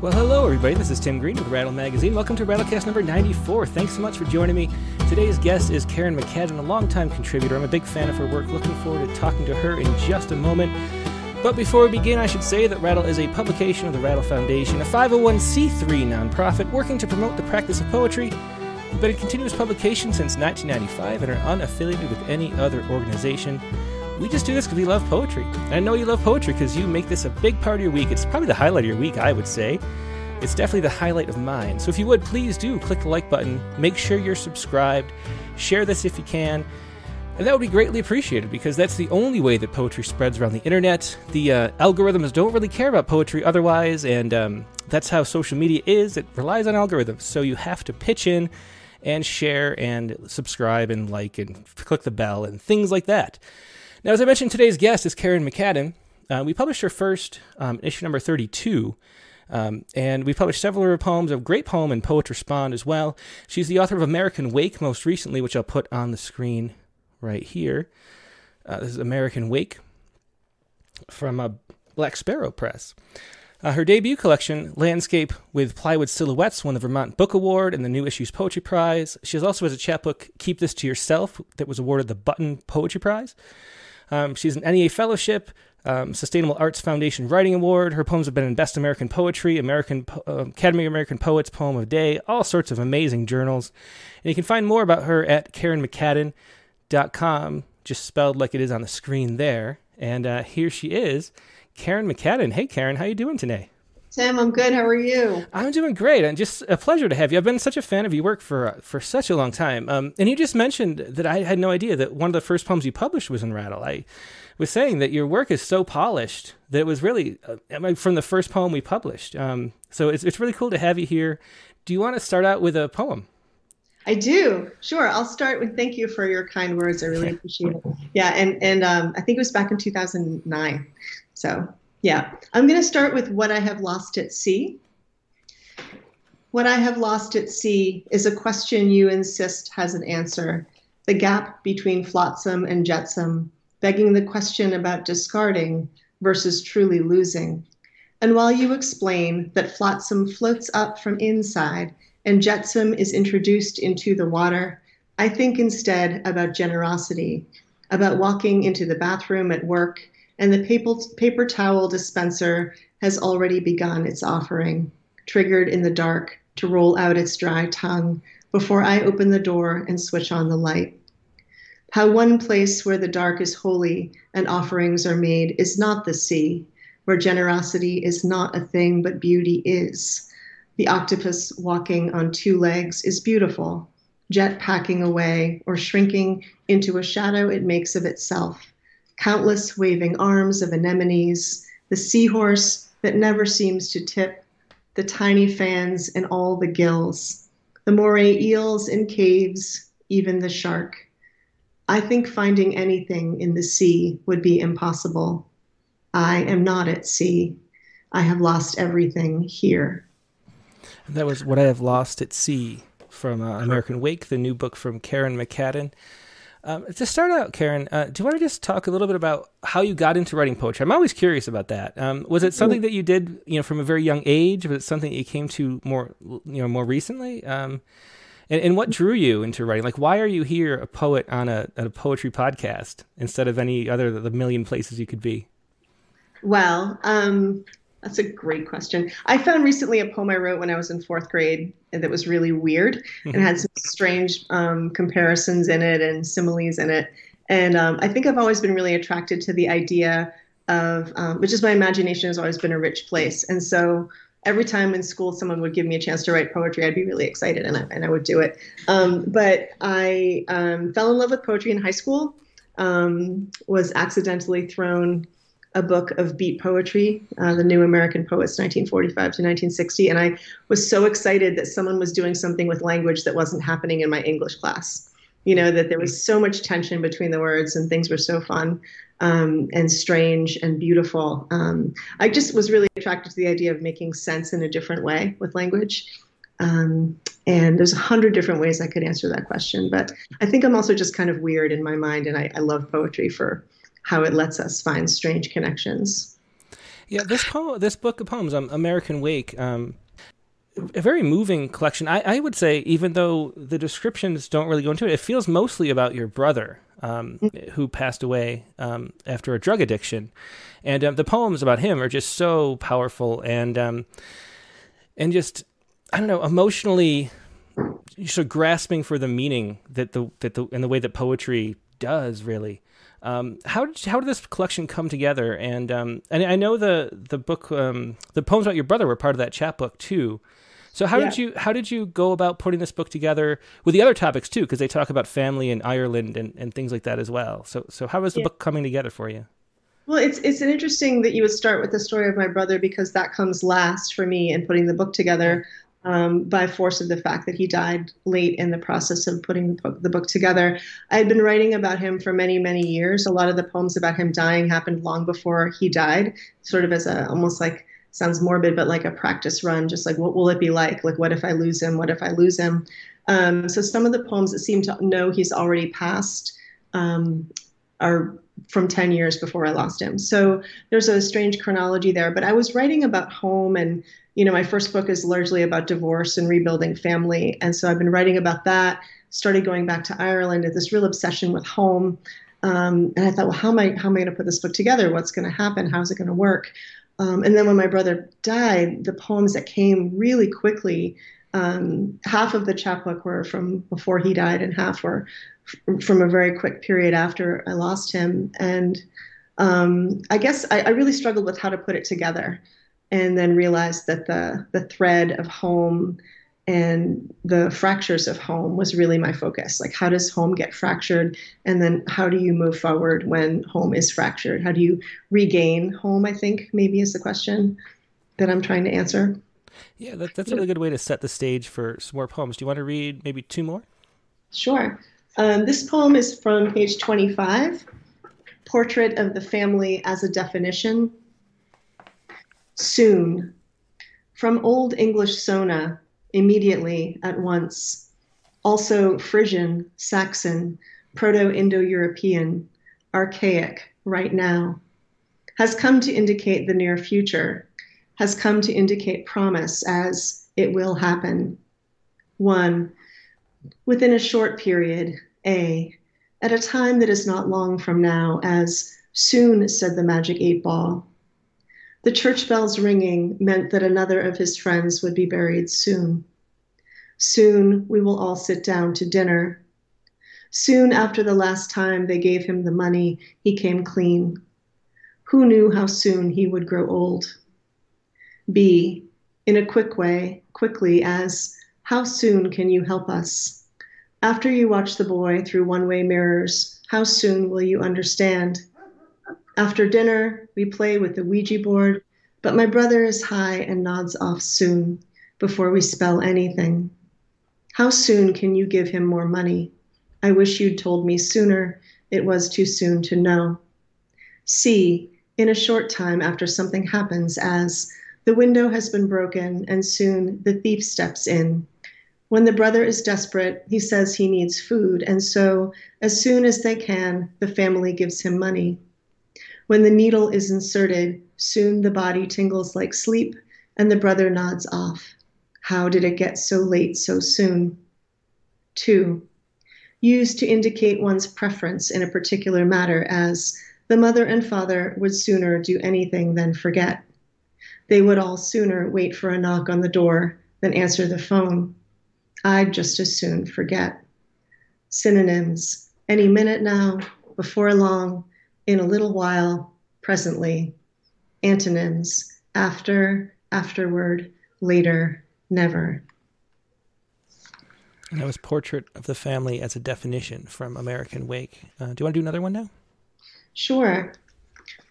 Well, hello, everybody. This is Tim Green with Rattle Magazine. Welcome to Rattlecast number 94. Thanks so much for joining me. Today's guest is Kerrin McCadden, a longtime contributor. I'm a big fan of her work. Looking forward to talking to her in just a moment. But before we begin, I should say that Rattle is a publication of the Rattle Foundation, a 501c3 nonprofit working to promote the practice of poetry. We've been in continuous publication since 1995 and are unaffiliated with any other organization. We just do this because we love poetry. And I know you love poetry because you make this a big part of your week. It's probably the highlight of your week, I would say. It's definitely the highlight of mine. So if you would, please do click the like button. Make sure you're subscribed. Share this if you can. And that would be greatly appreciated because that's the only way that poetry spreads around the internet. The uh, algorithms don't really care about poetry otherwise, and um, that's how social media is. It relies on algorithms. So you have to pitch in and share and subscribe and like and click the bell and things like that. Now, as I mentioned, today's guest is Kerrin McCadden. Uh, we published her first um, issue number 32. Um, and we published several of her poems, a great poem and Poets Respond as well. She's the author of American Wake most recently, which I'll put on the screen right here. Uh, this is American Wake from uh, Black Sparrow Press. Uh, her debut collection, Landscape with Plywood Silhouettes, won the Vermont Book Award and the New Issues Poetry Prize. She also has a chapbook, Keep This to Yourself, that was awarded the Button Poetry Prize. Um, she's an NEA Fellowship, um, Sustainable Arts Foundation Writing Award. Her poems have been in Best American Poetry, American uh, Academy of American Poets Poem of Day, all sorts of amazing journals. And you can find more about her at KerrinMcCadden.com, just spelled like it is on the screen there. And uh, here she is, Kerrin McCadden. Hey, Kerrin, how you doing today? Tim, I'm good. How are you? I'm doing great, and just a pleasure to have you. I've been such a fan of your work for uh, for such a long time. Um, and you just mentioned that I had no idea that one of the first poems you published was in Rattle. I was saying that your work is so polished that it was really uh, from the first poem we published. Um, so it's it's really cool to have you here. Do you want to start out with a poem? I do. Sure. I'll start with thank you for your kind words. I really appreciate it. Yeah, and and um, I think it was back in 2009. So yeah, I'm going to start with what I have lost at sea. What I have lost at sea is a question you insist has an answer. The gap between flotsam and jetsam, begging the question about discarding versus truly losing. And while you explain that flotsam floats up from inside and jetsam is introduced into the water, I think instead about generosity, about walking into the bathroom at work and the paper, paper towel dispenser has already begun its offering, triggered in the dark to roll out its dry tongue before I open the door and switch on the light. How one place where the dark is holy and offerings are made is not the sea, where generosity is not a thing but beauty is. The octopus walking on two legs is beautiful, jet packing away or shrinking into a shadow it makes of itself countless waving arms of anemones, the seahorse that never seems to tip, the tiny fans and all the gills, the moray eels in caves, even the shark. I think finding anything in the sea would be impossible. I am not at sea. I have lost everything here. And that was What I Have Lost at Sea from uh, American Wake, the new book from Kerrin McCadden. Um, to start out, Kerrin, uh, do you want to just talk a little bit about how you got into writing poetry? I'm always curious about that. Um, was it something that you did, you know, from a very young age? Was it something that you came to more, you know, more recently? Um, and, and, what drew you into writing? Like, why are you here, a poet on a, a poetry podcast instead of any other of the million places you could be? Well, um, that's a great question. I found recently a poem I wrote when I was in fourth grade that was really weird mm-hmm. and had some strange um, comparisons in it and similes in it. And um, I think I've always been really attracted to the idea of, um, which is my imagination has always been a rich place. And so every time in school someone would give me a chance to write poetry, I'd be really excited and I, and I would do it. Um, but I um, fell in love with poetry in high school, um, was accidentally thrown a book of beat poetry, uh, the New American Poets, 1945 to 1960. And I was so excited that someone was doing something with language that wasn't happening in my English class. You know, that there was so much tension between the words and things were so fun um, and strange and beautiful. Um, I just was really attracted to the idea of making sense in a different way with language. Um, and there's a hundred different ways I could answer that question. But I think I'm also just kind of weird in my mind, and I, I love poetry for how it lets us find strange connections. Yeah, this poem, this book of poems, um, American Wake, um, a very moving collection. I, I, would say, even though the descriptions don't really go into it, it feels mostly about your brother um, mm-hmm. who passed away um, after a drug addiction, and um, the poems about him are just so powerful and um, and just I don't know emotionally sort of grasping for the meaning that the that the and the way that poetry does really. Um, how did how did this collection come together? And um, and I know the the book um, the poems about your brother were part of that chapbook too. So how yeah. did you how did you go about putting this book together with the other topics too? Because they talk about family in Ireland and, and things like that as well. So so how was the yeah. book coming together for you? Well, it's it's interesting that you would start with the story of my brother because that comes last for me in putting the book together um, by force of the fact that he died late in the process of putting the book, the book together. I had been writing about him for many, many years. A lot of the poems about him dying happened long before he died, sort of as a almost like sounds morbid, but like a practice run, just like what will it be like? Like, what if I lose him? What if I lose him? Um, so some of the poems that seem to know he's already passed um, are from 10 years before I lost him. So there's a strange chronology there. But I was writing about home and you know, my first book is largely about divorce and rebuilding family. And so I've been writing about that, started going back to Ireland at this real obsession with home. Um, and I thought, well, how am I, how am I going to put this book together? What's going to happen? How's it going to work? Um, and then when my brother died, the poems that came really quickly, um, half of the chapbook were from before he died, and half were f- from a very quick period after I lost him. And um, I guess I, I, really struggled with how to put it together and then realized that the the thread of home and the fractures of home was really my focus. Like how does home get fractured? And then how do you move forward when home is fractured? How do you regain home i think maybe is the question that i'm trying to answer. Yeah that, that's a really good way to set the stage for some more poems. Do you want to read maybe two more? Sure. Um, this poem is from page 25 portrait of the family as a definition soon. From Old English sona, immediately, at once. Also Frisian, Saxon, Proto Indo European, archaic, right now. Has come to indicate the near future, has come to indicate promise as it will happen. One, within a short period, A, at a time that is not long from now, as soon said the magic eight ball. The church bells ringing meant that another of his friends would be buried soon. Soon we will all sit down to dinner. Soon after the last time they gave him the money, he came clean. Who knew how soon he would grow old? B, in a quick way, quickly, as How soon can you help us? After you watch the boy through one way mirrors, how soon will you understand? After dinner, we play with the Ouija board, but my brother is high and nods off soon before we spell anything. How soon can you give him more money? I wish you'd told me sooner. It was too soon to know. C, in a short time after something happens, as the window has been broken and soon the thief steps in. When the brother is desperate, he says he needs food, and so, as soon as they can, the family gives him money. When the needle is inserted, soon the body tingles like sleep, and the brother nods off. How did it get so late so soon? 2. Used to indicate one's preference in a particular matter, as the mother and father would sooner do anything than forget. They would all sooner wait for a knock on the door than answer the phone. I'd just as soon forget. Synonyms any minute now, before long, in a little while, presently. Antonyms after, afterward, later, never. And that was Portrait of the Family as a Definition from American Wake. Uh, do you want to do another one now? Sure.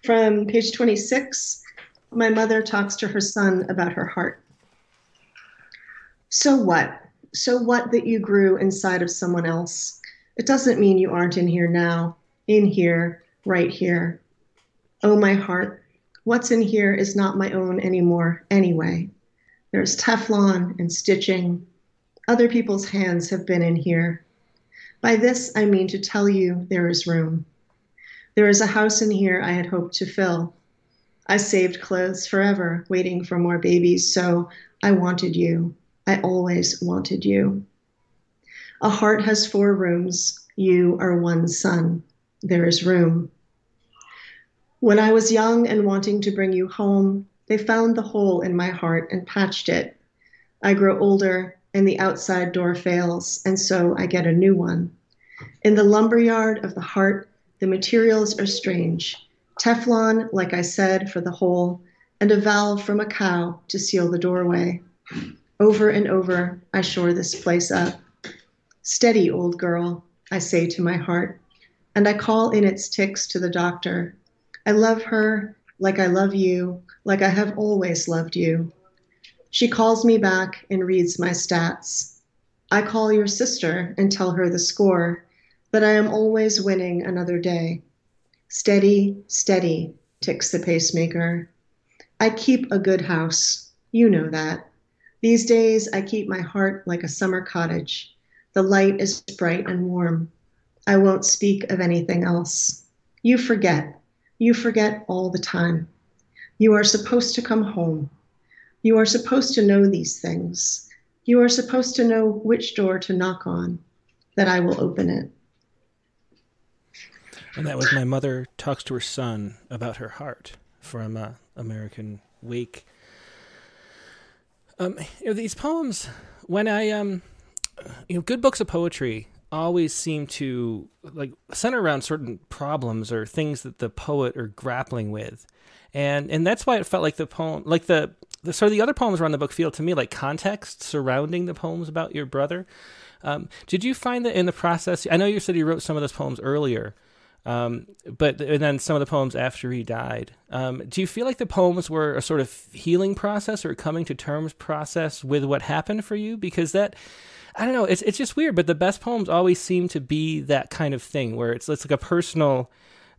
From page 26, my mother talks to her son about her heart. So what? So what that you grew inside of someone else? It doesn't mean you aren't in here now, in here, right here. Oh, my heart, what's in here is not my own anymore, anyway. There's Teflon and stitching. Other people's hands have been in here. By this, I mean to tell you there is room. There is a house in here I had hoped to fill. I saved clothes forever, waiting for more babies, so I wanted you. I always wanted you. A heart has four rooms. You are one sun. There is room. When I was young and wanting to bring you home, they found the hole in my heart and patched it. I grow older and the outside door fails, and so I get a new one. In the lumberyard of the heart, the materials are strange. Teflon, like I said, for the hole, and a valve from a cow to seal the doorway. Over and over, I shore this place up. Steady, old girl, I say to my heart, and I call in its ticks to the doctor. I love her like I love you, like I have always loved you. She calls me back and reads my stats. I call your sister and tell her the score, that I am always winning another day. Steady, steady, ticks the pacemaker. I keep a good house. You know that. These days, I keep my heart like a summer cottage. The light is bright and warm. I won't speak of anything else. You forget. You forget all the time. You are supposed to come home. You are supposed to know these things. You are supposed to know which door to knock on, that I will open it. And that was my mother talks to her son about her heart from uh, American Wake. Um, you know, these poems, when I um, you know, good books of poetry always seem to like center around certain problems or things that the poet are grappling with, and and that's why it felt like the poem, like the, the sort of the other poems around the book feel to me like context surrounding the poems about your brother. Um, did you find that in the process? I know you said you wrote some of those poems earlier. Um, but and then some of the poems after he died. Um, do you feel like the poems were a sort of healing process or coming to terms process with what happened for you? Because that, I don't know, it's it's just weird. But the best poems always seem to be that kind of thing where it's it's like a personal,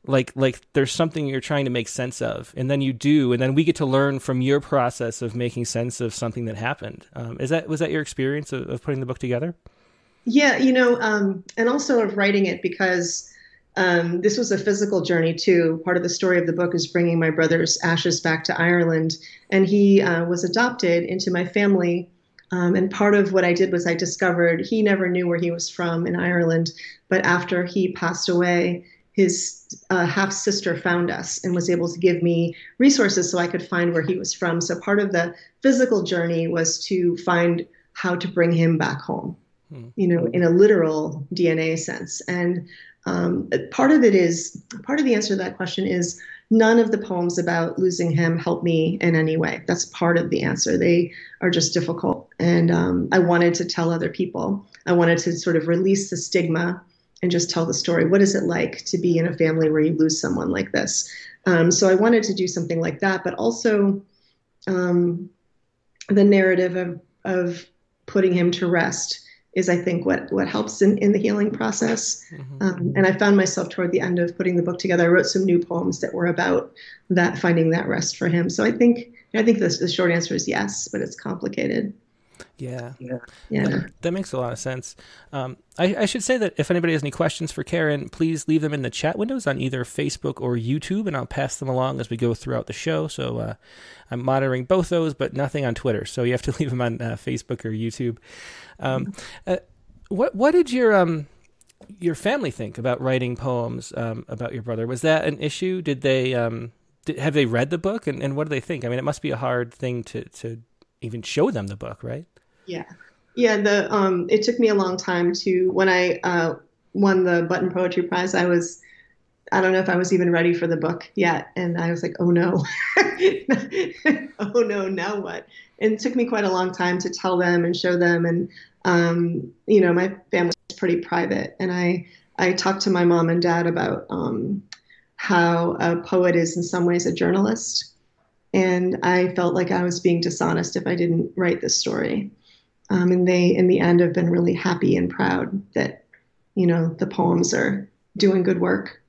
like like there's something you're trying to make sense of, and then you do, and then we get to learn from your process of making sense of something that happened. Um, is that was that your experience of, of putting the book together? Yeah, you know, um, and also of writing it because um, this was a physical journey too. Part of the story of the book is bringing my brother's ashes back to Ireland, and he uh, was adopted into my family. Um, and part of what I did was I discovered he never knew where he was from in Ireland, but after he passed away, his uh, half sister found us and was able to give me resources so I could find where he was from. So part of the physical journey was to find how to bring him back home, hmm. you know, in a literal DNA sense. And um, part of it is part of the answer to that question is none of the poems about losing him help me in any way. That's part of the answer. They are just difficult, and um, I wanted to tell other people. I wanted to sort of release the stigma and just tell the story. What is it like to be in a family where you lose someone like this? Um, so I wanted to do something like that, but also um, the narrative of of putting him to rest is I think what what helps in, in the healing process. Mm-hmm. Um, and I found myself toward the end of putting the book together. I wrote some new poems that were about that finding that rest for him. So I think I think the, the short answer is yes, but it's complicated. Yeah. Yeah. yeah. That, makes a lot of sense. Um, I, I, should say that if anybody has any questions for Kerrin, please leave them in the chat windows on either Facebook or YouTube, and I'll pass them along as we go throughout the show. So uh, I'm monitoring both those, but nothing on Twitter. So you have to leave them on uh, Facebook or YouTube. Um, uh, what What did your um your family think about writing poems um, about your brother? Was that an issue? Did they um did, have they read the book and, and what do they think? I mean, it must be a hard thing to to even show them the book, right? Yeah. Yeah, the um it took me a long time to when I uh won the Button Poetry Prize, I was I don't know if I was even ready for the book yet. And I was like, oh no, oh no, now what? And it took me quite a long time to tell them and show them. And, um, you know, my family is pretty private. And I, I talked to my mom and dad about um, how a poet is in some ways a journalist. And I felt like I was being dishonest if I didn't write this story. Um, and they, in the end, have been really happy and proud that, you know, the poems are doing good work.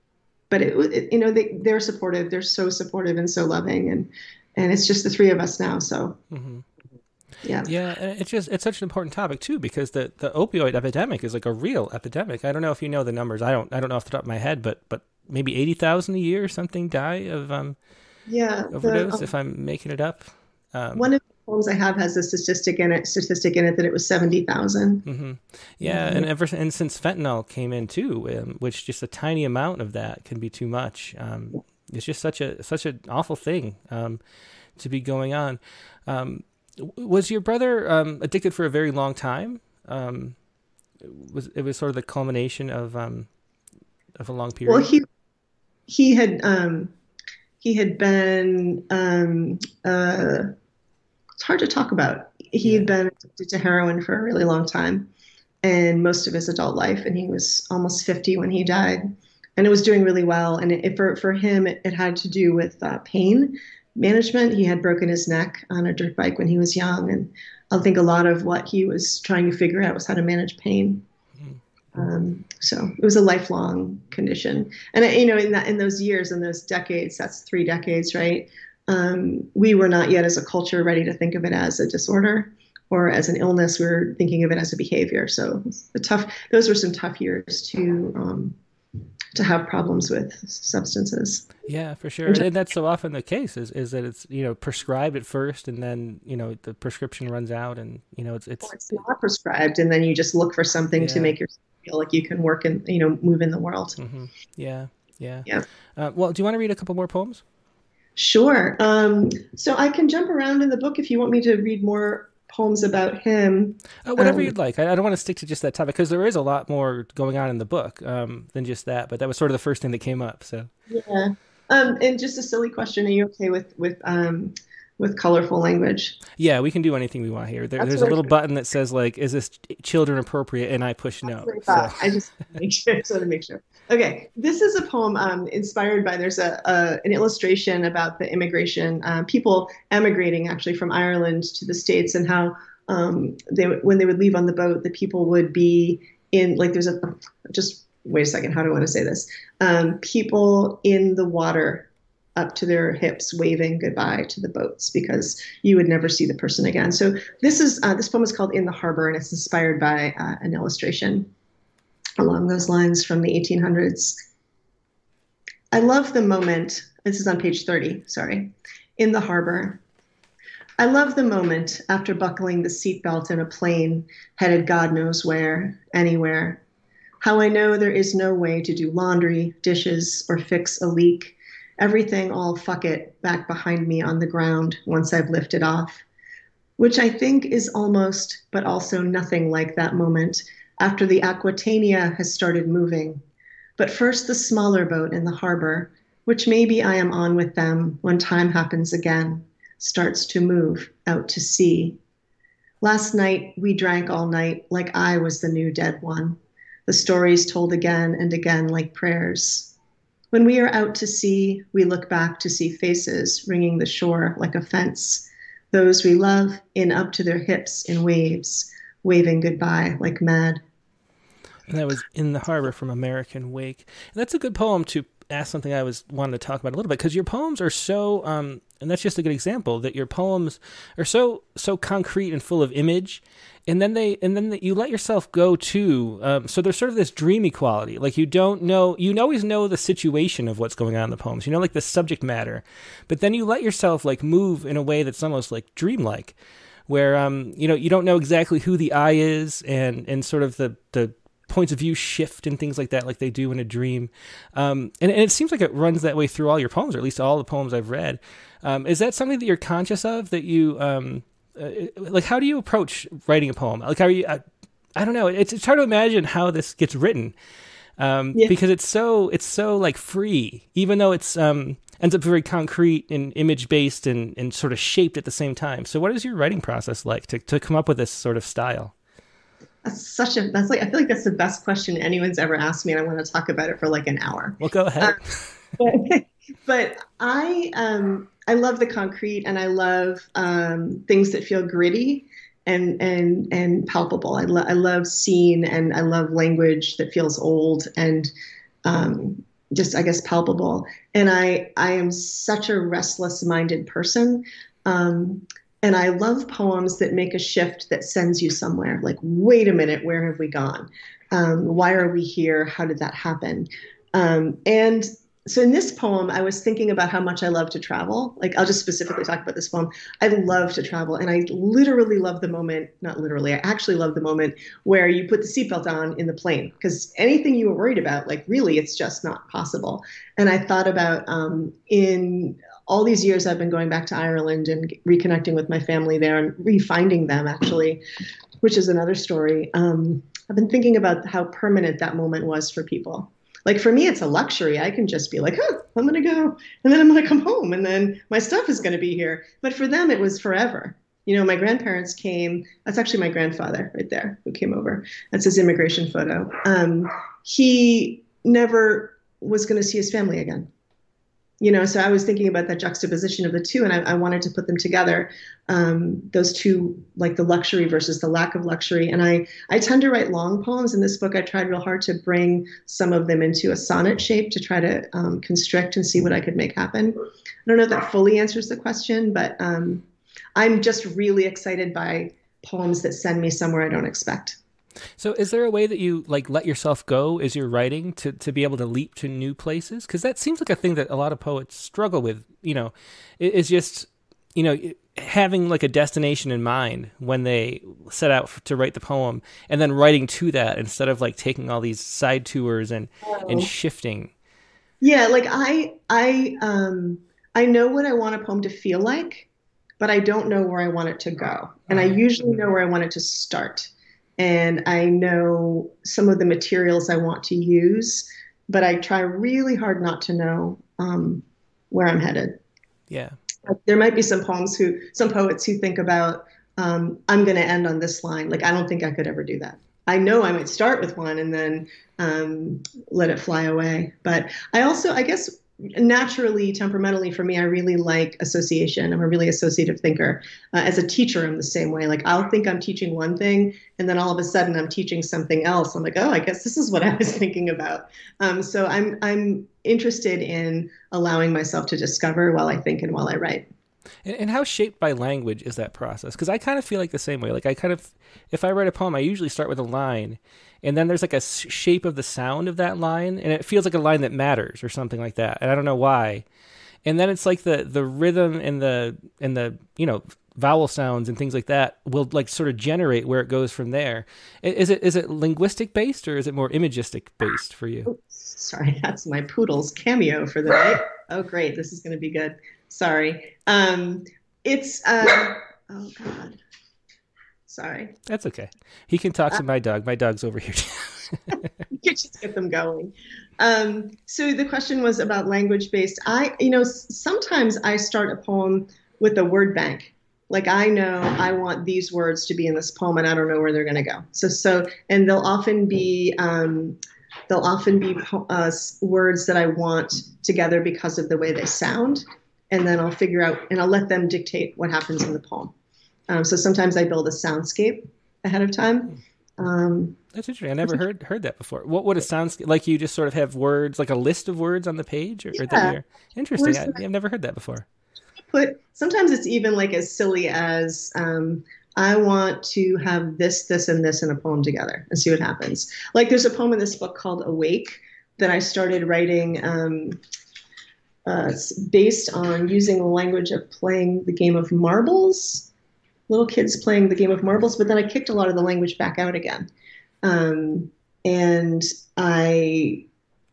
But it, it you know, they, they're supportive. They're so supportive and so loving, and and it's just the three of us now. So. Mm-hmm. Yeah. Yeah, it's just it's such an important topic too because the, the opioid epidemic is like a real epidemic. I don't know if you know the numbers. I don't I don't know off the top of my head, but but maybe eighty thousand a year or something die of um Yeah. overdose. The, um, if I'm making it up. Um, one of the poems I have has a statistic in it. Statistic in it that it was seventy thousand. Mm-hmm. Yeah, mm-hmm. and ever and since fentanyl came in too, um, which just a tiny amount of that can be too much. Um, it's just such a such an awful thing um, to be going on. Um, was your brother um, addicted for a very long time? Um, was it was sort of the culmination of um, of a long period? Well, he he had um, he had been um, uh, it's hard to talk about. He had been addicted to heroin for a really long time, and most of his adult life, and he was almost fifty when he died and it was doing really well. And it, for for him, it, it had to do with uh, pain management. He had broken his neck on a dirt bike when he was young, and I think a lot of what he was trying to figure out was how to manage pain. Um, so it was a lifelong condition, and you know, in that in those years, in those decades, that's three decades, right? Um, we were not yet as a culture ready to think of it as a disorder or as an illness. We were thinking of it as a behavior. So the tough; those were some tough years to um, to have problems with substances. Yeah, for sure. And that's so often the case is, is that it's, you know, prescribed at first and then, you know, the prescription runs out and, you know, it's, it's, it's not prescribed. And then you just look for something yeah. to make yourself feel like you can work and, you know, move in the world. Mm-hmm. Yeah. Yeah. Yeah. Uh, well, do you want to read a couple more poems? Sure. Um, so I can jump around in the book if you want me to read more poems about him. Uh, whatever um, you'd like. I, I, don't want to stick to just that topic because there is a lot more going on in the book um, than just that. But that was sort of the first thing that came up. So yeah. Um, and just a silly question: Are you okay with with um, with colorful language? Yeah, we can do anything we want here. There, there's a little button that says like, "Is this children appropriate?" And I push no. I, so. I just make sure, so to make sure. Okay, this is a poem um, inspired by. There's a, a, an illustration about the immigration uh, people emigrating actually from Ireland to the states and how um, they when they would leave on the boat, the people would be in like there's a just wait a second. How do I want to say this? Um, people in the water up to their hips, waving goodbye to the boats because you would never see the person again. So this is uh, this poem is called "In the Harbor" and it's inspired by uh, an illustration along those lines from the 1800s. I love the moment, this is on page 30, sorry, in the harbor. I love the moment after buckling the seatbelt in a plane headed God knows where, anywhere. How I know there is no way to do laundry, dishes, or fix a leak. Everything all fuck it back behind me on the ground once I've lifted off. Which I think is almost, but also nothing like that moment after the Aquitania has started moving. But first, the smaller boat in the harbor, which maybe I am on with them when time happens again, starts to move out to sea. Last night, we drank all night like I was the new dead one, the stories told again and again like prayers. When we are out to sea, we look back to see faces ringing the shore like a fence, those we love in up to their hips in waves, waving goodbye like mad and that was in the harbor from American Wake. And that's a good poem to ask something I was wanting to talk about a little bit because your poems are so, um, and that's just a good example that your poems are so so concrete and full of image, and then they and then the, you let yourself go to. Um, so there's sort of this dreamy quality, like you don't know, you always know the situation of what's going on in the poems, you know, like the subject matter, but then you let yourself like move in a way that's almost like dreamlike where um you know you don't know exactly who the I is and and sort of the the points of view shift and things like that, like they do in a dream. Um, and, and, it seems like it runs that way through all your poems, or at least all the poems I've read. Um, is that something that you're conscious of? That you um, uh, like? How do you approach writing a poem? Like, are you? Uh, I don't know. It's, it's hard to imagine how this gets written um, yeah. because it's so it's so like free, even though it's um, ends up very concrete and image based and, and sort of shaped at the same time. So, what is your writing process like to to come up with this sort of style? That's such a that's like I feel like that's the best question anyone's ever asked me, and I want to talk about it for like an hour. Well, go ahead. Um, but, but, I um I love the concrete, and I love um, things that feel gritty and and and palpable. I, lo- I love scene, and I love language that feels old and um, just I guess palpable. And I I am such a restless minded person. Um, and I love poems that make a shift that sends you somewhere. Like, wait a minute, where have we gone? Um, why are we here? How did that happen? Um, and so in this poem, I was thinking about how much I love to travel. Like I'll just specifically talk about this poem. I love to travel, and I literally love the moment. Not literally, I actually love the moment where you put the seatbelt on in the plane because anything you were worried about, like really, it's just not possible. And I thought about um, in all these years I've been going back to Ireland and reconnecting with my family there and refinding them actually, which is another story. Um, I've been thinking about how permanent that moment was for people. Like for me it's a luxury. I can just be like oh i'm going to go and then i'm going to come home and then my stuff is going to be here. But for them it was forever. You know my grandparents came that's actually my grandfather right there who came over. That's his immigration photo. Um, he never was going to see his family again you know so i was thinking about that juxtaposition of the two and i, I wanted to put them together um, those two like the luxury versus the lack of luxury. And i i tend to write long poems. In this book i tried real hard to bring some of them into a sonnet shape to try to um, constrict and see what i could make happen. I don't know if that fully answers the question but um, i'm just really excited by poems that send me somewhere i don't expect so is there a way that you like let yourself go as you're writing to, to be able to leap to new places? Because that seems like a thing that a lot of poets struggle with, you know, is just, you know, having like a destination in mind when they set out to write the poem and then writing to that instead of like taking all these side tours and, oh. and shifting. Yeah. Like I, I, um, I know what I want a poem to feel like, but I don't know where I want it to go. And I usually know where I want it to start and I know some of the materials I want to use, but I try really hard not to know um, where I'm headed. Yeah. There might be some poems who, some poets who think about, um, I'm going to end on this line. Like, I don't think I could ever do that. I know I might start with one and then um, let it fly away. But I also, I guess, naturally, temperamentally, for me, I really like association. I'm a really associative thinker. Uh, as a teacher, I'm the same way. Like, I'll think I'm teaching one thing, and then all of a sudden, I'm teaching something else. I'm like, oh, I guess this is what I was thinking about. Um, so I'm I'm interested in allowing myself to discover while I think and while I write. And, and how shaped by language is that process? Because I kind of feel like the same way. Like I kind of, if I write a poem, I usually start with a line, and then there's like a shape of the sound of that line, and it feels like a line that matters or something like that. And I don't know why. And then it's like the the rhythm and the and the you know vowel sounds and things like that will like sort of generate where it goes from there. Is it is it linguistic based or is it more imagistic based for you? sorry, that's my poodle's cameo for the night. Oh, great, this is going to be good. Sorry. Um, it's uh, oh god. Sorry. That's okay. He can talk to uh, my dog. My dog's over here. you just get them going. Um, so the question was about language based. I, you know, sometimes I start a poem with a word bank. Like I know I want these words to be in this poem, and I don't know where they're going to go. So, so, and they'll often be um, they'll often be uh, words that I want together because of the way they sound and then I'll figure out and I'll let them dictate what happens in the poem. Um, so sometimes I build a soundscape ahead of time. Um, That's interesting. I never heard heard that before. What would a soundscape like? You just sort of have words, like a list of words on the page, or, yeah. or interesting. I, have never heard that before. Put sometimes it's even like as silly as um, I want to have this, this, and this in a poem together and see what happens. Like there's a poem in this book called Awake that I started writing um, uh, based on using the language of playing the game of marbles, little kids playing the game of marbles, but then I kicked a lot of the language back out again. Um, and I,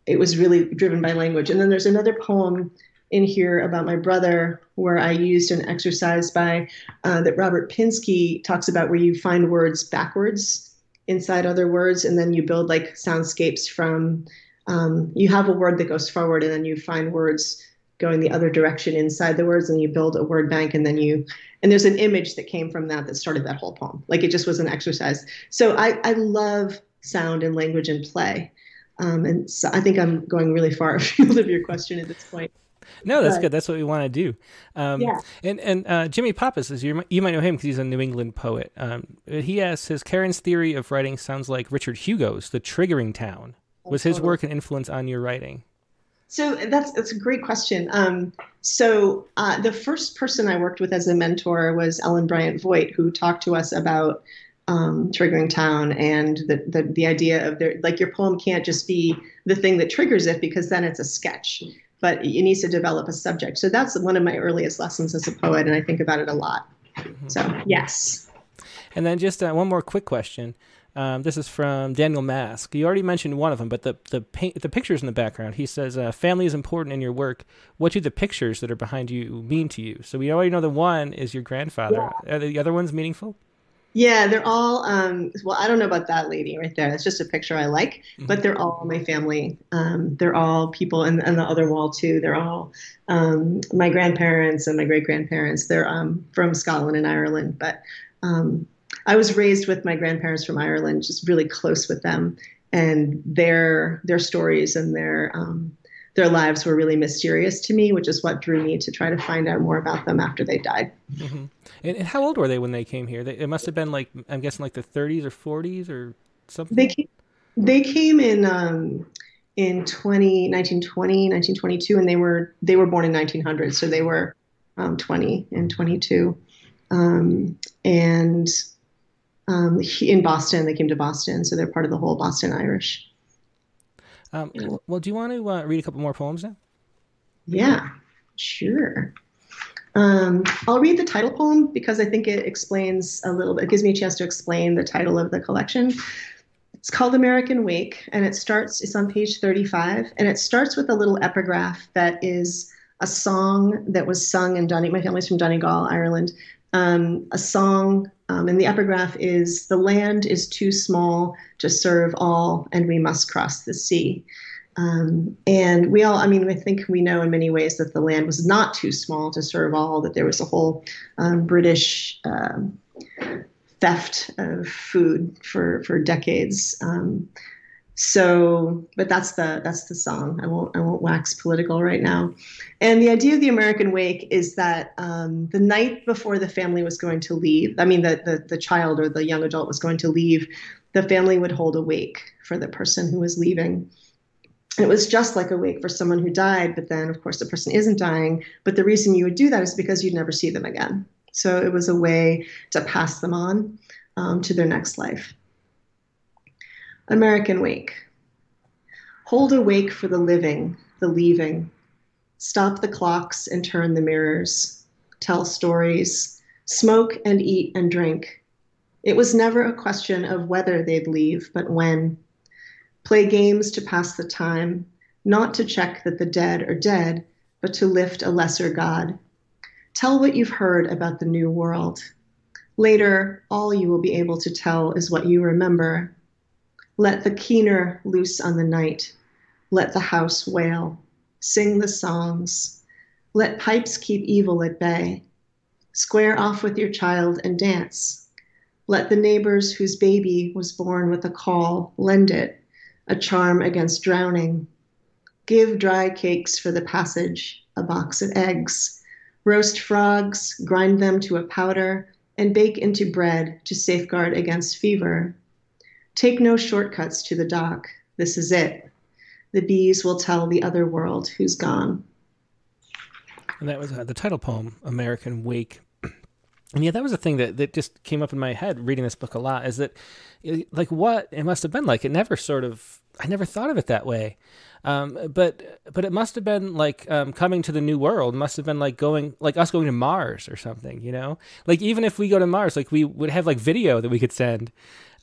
it was really driven by language. And then there's another poem in here about my brother where I used an exercise by uh, that Robert Pinsky talks about where you find words backwards inside other words and then you build like soundscapes from um, you have a word that goes forward and then you find words going the other direction inside the words and you build a word bank and then you and there's an image that came from that that started that whole poem like it just was an exercise so i, I love sound and language and play um, and so i think i'm going really far afield of your question at this point no, that's but, good. That's what we want to do. Um, yeah. And and uh, Jimmy Pappas is you, you might know him because he's a New England poet. Um, he asks his Kerrin's theory of writing sounds like Richard Hugo's The Triggering Town. Was his work an influence on your writing? So that's that's a great question. Um, so uh, the first person I worked with as a mentor was Ellen Bryant Voigt, who talked to us about um, triggering town and the, the, the idea of like your poem can't just be the thing that triggers it because then it's a sketch but it needs to develop a subject so that's one of my earliest lessons as a poet and i think about it a lot mm-hmm. so yes and then just uh, one more quick question um, this is from Daniel Mask. You already mentioned one of them, but the the paint, the pictures in the background. He says, uh, "Family is important in your work. What do the pictures that are behind you mean to you?" So we already know the one is your grandfather. Yeah. Are the other ones meaningful? Yeah, they're all. Um, well, I don't know about that lady right there. It's just a picture I like, mm-hmm. but they're all my family. Um, they're all people, and, and the other wall too. They're all um, my grandparents and my great grandparents. They're um, from Scotland and Ireland, but um, I was raised with my grandparents from Ireland, just really close with them, and their their stories and their um, their lives were really mysterious to me, which is what drew me to try to find out more about them after they died. Mm-hmm. And, and, how old were they when they came here? They, it must have been like I'm guessing like the 30s or 40s or something. They came, they came in um, in 20, 1920, 1922, and they were they were born in 1900, so they were um, 20 and 22, um, and um, in Boston. They came to Boston, so they're part of the whole Boston Irish. Um, well, do you want to uh, read a couple more poems now? Yeah, sure. Um, I'll read the title poem because I think it explains a little bit, it gives me a chance to explain the title of the collection. It's called American Wake, and it starts, it's on page 35, and it starts with a little epigraph that is a song that was sung in Donegal. my family's from Donegal, Ireland, um, a song, um, and the epigraph is The land is too small to serve all, and we must cross the sea. Um, and we all, I mean, I think we know in many ways that the land was not too small to serve all, that there was a whole um, British um, theft of food for, for decades. So, but that's the that's the song. I won't I won't wax political right now. And the idea of the American Wake is that um, the night before the family was going to leave, I mean the, the the child or the young adult was going to leave, the family would hold a wake for the person who was leaving. It was just like a wake for someone who died, but then of course the person isn't dying. But the reason you would do that is because you'd never see them again. So it was a way to pass them on um, to their next life. American Wake. Hold awake for the living, the leaving. Stop the clocks and turn the mirrors. Tell stories. Smoke and eat and drink. It was never a question of whether they'd leave, but when. Play games to pass the time, not to check that the dead are dead, but to lift a lesser God. Tell what you've heard about the new world. Later, all you will be able to tell is what you remember let the keener loose on the night. Let the house wail. Sing the songs. Let pipes keep evil at bay. Square off with your child and dance. Let the neighbors whose baby was born with a caul lend it, a charm against drowning. Give dry cakes for the passage, a box of eggs. Roast frogs, grind them to a powder, and bake into bread to safeguard against fever. Take no shortcuts to the dock. This is it. The bees will tell the other world who's gone. And that was uh, the title poem, American Wake. And yeah, that was a thing that, that just came up in my head reading this book a lot is that, like, what it must have been like. It never sort of, I never thought of it that way. Um, but but it must have been like um, coming to the new world. Must have been like going like us going to Mars or something. You know, like even if we go to Mars, like we would have like video that we could send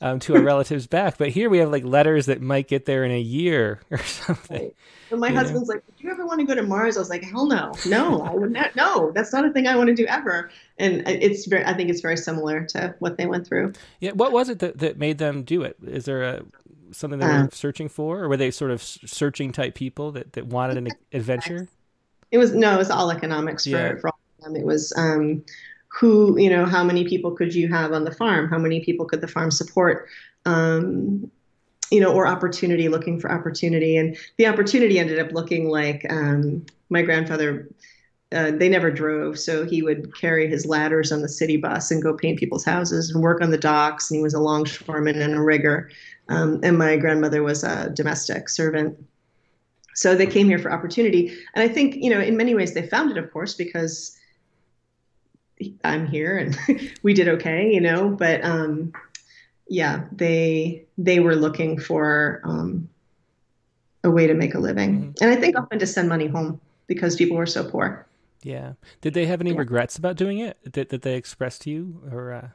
um, to our relatives back. But here we have like letters that might get there in a year or something. Right. My husband's know? like, "Do you ever want to go to Mars?" I was like, "Hell no, no, I would not. No, that's not a thing I want to do ever." And it's very, I think it's very similar to what they went through. Yeah, what was it that, that made them do it? Is there a something they were um, searching for, or were they sort of searching type people that, that wanted an adventure? It was no, it was all economics for, yeah. for all of them. It was um, who you know, how many people could you have on the farm? How many people could the farm support? Um, you know, or opportunity, looking for opportunity, and the opportunity ended up looking like um, my grandfather. Uh, they never drove, so he would carry his ladders on the city bus and go paint people's houses and work on the docks. And he was a longshoreman and a rigger. Um, and my grandmother was a domestic servant. So they came here for opportunity. And I think, you know, in many ways they found it, of course, because I'm here and we did okay, you know, but, um, yeah, they they were looking for um, a way to make a living, mm-hmm. and I think often to send money home because people were so poor. Yeah. Did they have any yeah. regrets about doing it that, that they expressed to you, or? Uh...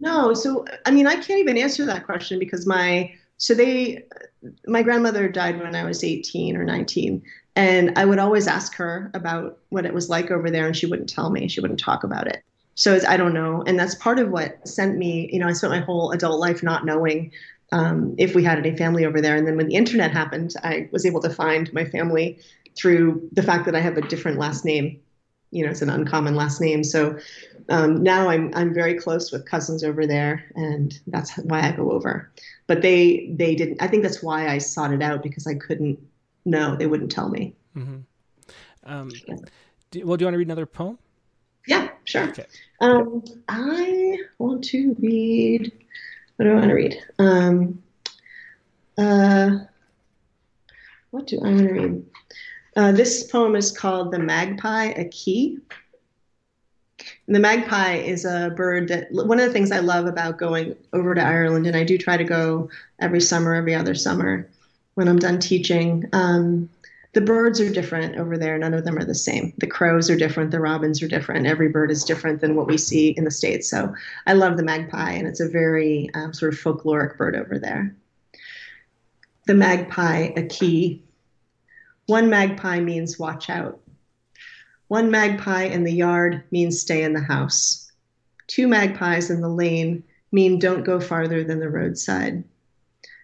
No. So I mean, I can't even answer that question because my so they my grandmother died when I was 18 or 19, and I would always ask her about what it was like over there, and she wouldn't tell me. She wouldn't talk about it. So I don't know, and that's part of what sent me. You know, I spent my whole adult life not knowing um, if we had any family over there, and then when the internet happened, I was able to find my family through the fact that I have a different last name. You know, it's an uncommon last name. So um, now I'm I'm very close with cousins over there, and that's why I go over. But they they didn't. I think that's why I sought it out because I couldn't. No, they wouldn't tell me. Mm-hmm. Um, do, well, do you want to read another poem? Yeah, sure. Okay. Um, I want to read. What do I want to read? Um, uh, what do I want to read? Uh, this poem is called The Magpie, a Key. And the magpie is a bird that one of the things I love about going over to Ireland, and I do try to go every summer, every other summer when I'm done teaching. Um, the birds are different over there. None of them are the same. The crows are different. The robins are different. Every bird is different than what we see in the States. So I love the magpie, and it's a very um, sort of folkloric bird over there. The magpie, a key. One magpie means watch out. One magpie in the yard means stay in the house. Two magpies in the lane mean don't go farther than the roadside.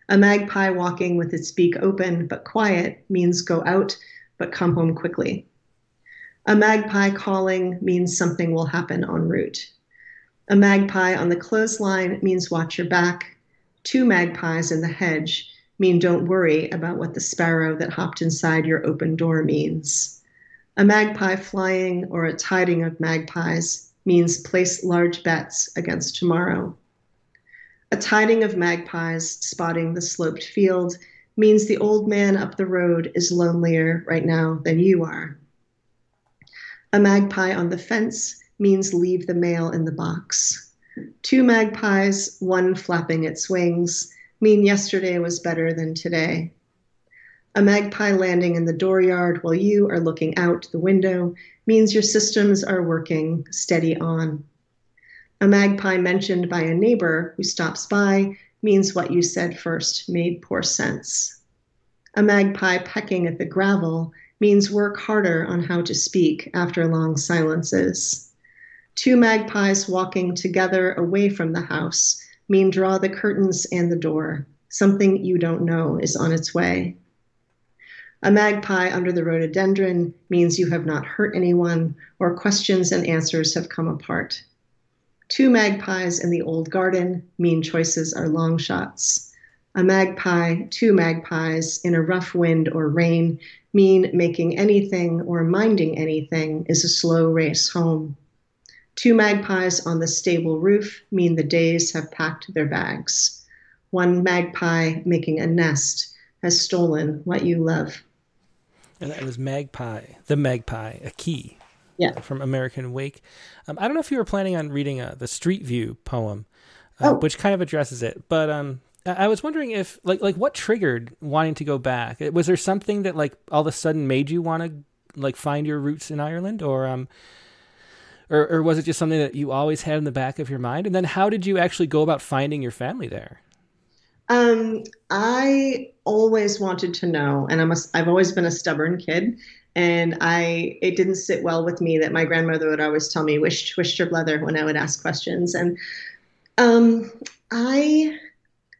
A magpie walking with its beak open but quiet means go out but come home quickly. A magpie calling means something will happen en route. A magpie on the clothesline means watch your back. Two magpies in the hedge mean don't worry about what the sparrow that hopped inside your open door means. A magpie flying or a tiding of magpies means place large bets against tomorrow. A tiding of magpies spotting the sloped field means the old man up the road is lonelier right now than you are. A magpie on the fence means leave the mail in the box. Two magpies, one flapping its wings, mean yesterday was better than today. A magpie landing in the dooryard while you are looking out the window means your systems are working steady on. A magpie mentioned by a neighbor who stops by means what you said first made poor sense. A magpie pecking at the gravel means work harder on how to speak after long silences. Two magpies walking together away from the house mean draw the curtains and the door. Something you don't know is on its way. A magpie under the rhododendron means you have not hurt anyone or questions and answers have come apart. Two magpies in the old garden mean choices are long shots. A magpie, two magpies in a rough wind or rain mean making anything or minding anything is a slow race home. Two magpies on the stable roof mean the days have packed their bags. One magpie making a nest has stolen what you love. And that was Magpie, the Magpie, a key. Yeah. From American Wake. Um, I don't know if you were planning on reading uh, the Street View poem, uh, oh. which kind of addresses it, but um, I was wondering if, like, like what triggered wanting to go back? Was there something that, like, all of a sudden made you want to, like, find your roots in Ireland, or um, or, or was it just something that you always had in the back of your mind? And then, how did you actually go about finding your family there? Um, I always wanted to know, and I'm a, I've always been a stubborn kid, and I it didn't sit well with me that my grandmother would always tell me "wish wish your brother" when I would ask questions, and um, I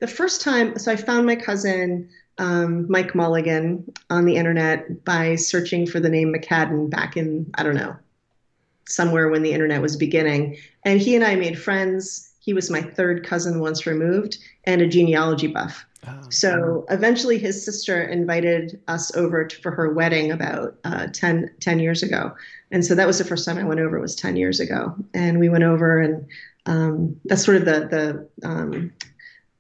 the first time so I found my cousin um, Mike Mulligan on the internet by searching for the name McCadden back in I don't know somewhere when the internet was beginning, and he and I made friends. He was my third cousin once removed and a genealogy buff. Oh, so eventually his sister invited us over to, for her wedding about uh, 10, 10, years ago. And so that was the first time I went over was 10 years ago. And we went over and um, that's sort of the, the um,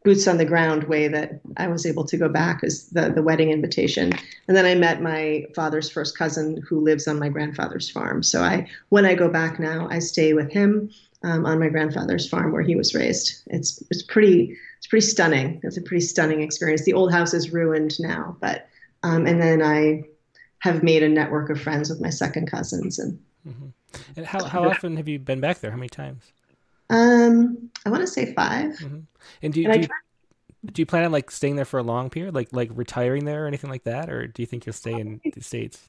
boots on the ground way that I was able to go back is the, the wedding invitation. And then I met my father's first cousin who lives on my grandfather's farm. So I, when I go back now, I stay with him um, on my grandfather's farm where he was raised. It's it's pretty it's pretty stunning. It's a pretty stunning experience. The old house is ruined now, but um, and then I have made a network of friends with my second cousins and. Mm-hmm. And how how often have you been back there? How many times? Um, I want to say 5 mm-hmm. And do you, and do, you do you plan on like staying there for a long period, like like retiring there or anything like that, or do you think you'll stay in the states?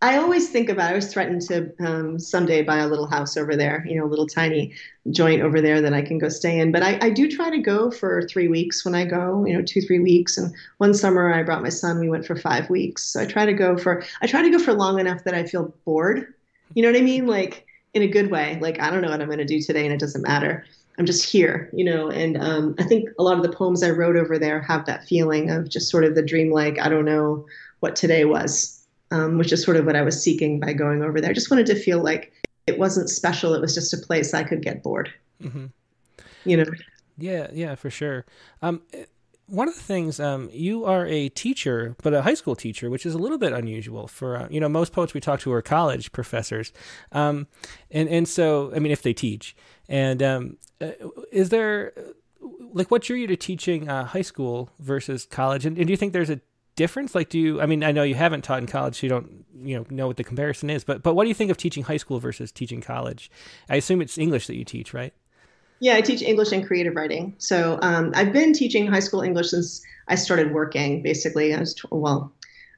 I always think about. I was threatened to um, someday buy a little house over there, you know, a little tiny joint over there that I can go stay in. But I, I do try to go for three weeks when I go, you know, two three weeks. And one summer I brought my son. We went for five weeks. So I try to go for. I try to go for long enough that I feel bored. You know what I mean? Like in a good way. Like I don't know what I'm going to do today, and it doesn't matter. I'm just here, you know. And um, I think a lot of the poems I wrote over there have that feeling of just sort of the dreamlike. I don't know what today was um, which is sort of what I was seeking by going over there. I just wanted to feel like it wasn't special. It was just a place I could get bored. Mm-hmm. You know? Yeah, yeah, for sure. Um, one of the things um, you are a teacher, but a high school teacher, which is a little bit unusual for uh, you know most poets we talk to are college professors, um, and and so I mean if they teach, and um, uh, is there like what drew you to teaching uh, high school versus college, and, and do you think there's a difference? Like, do you? I mean, I know you haven't taught in college, so you don't, you know, know what the comparison is. But but what do you think of teaching high school versus teaching college? I assume it's English that you teach, right? Yeah, I teach English and creative writing. So um, I've been teaching high school English since I started working. Basically, I was tw- well.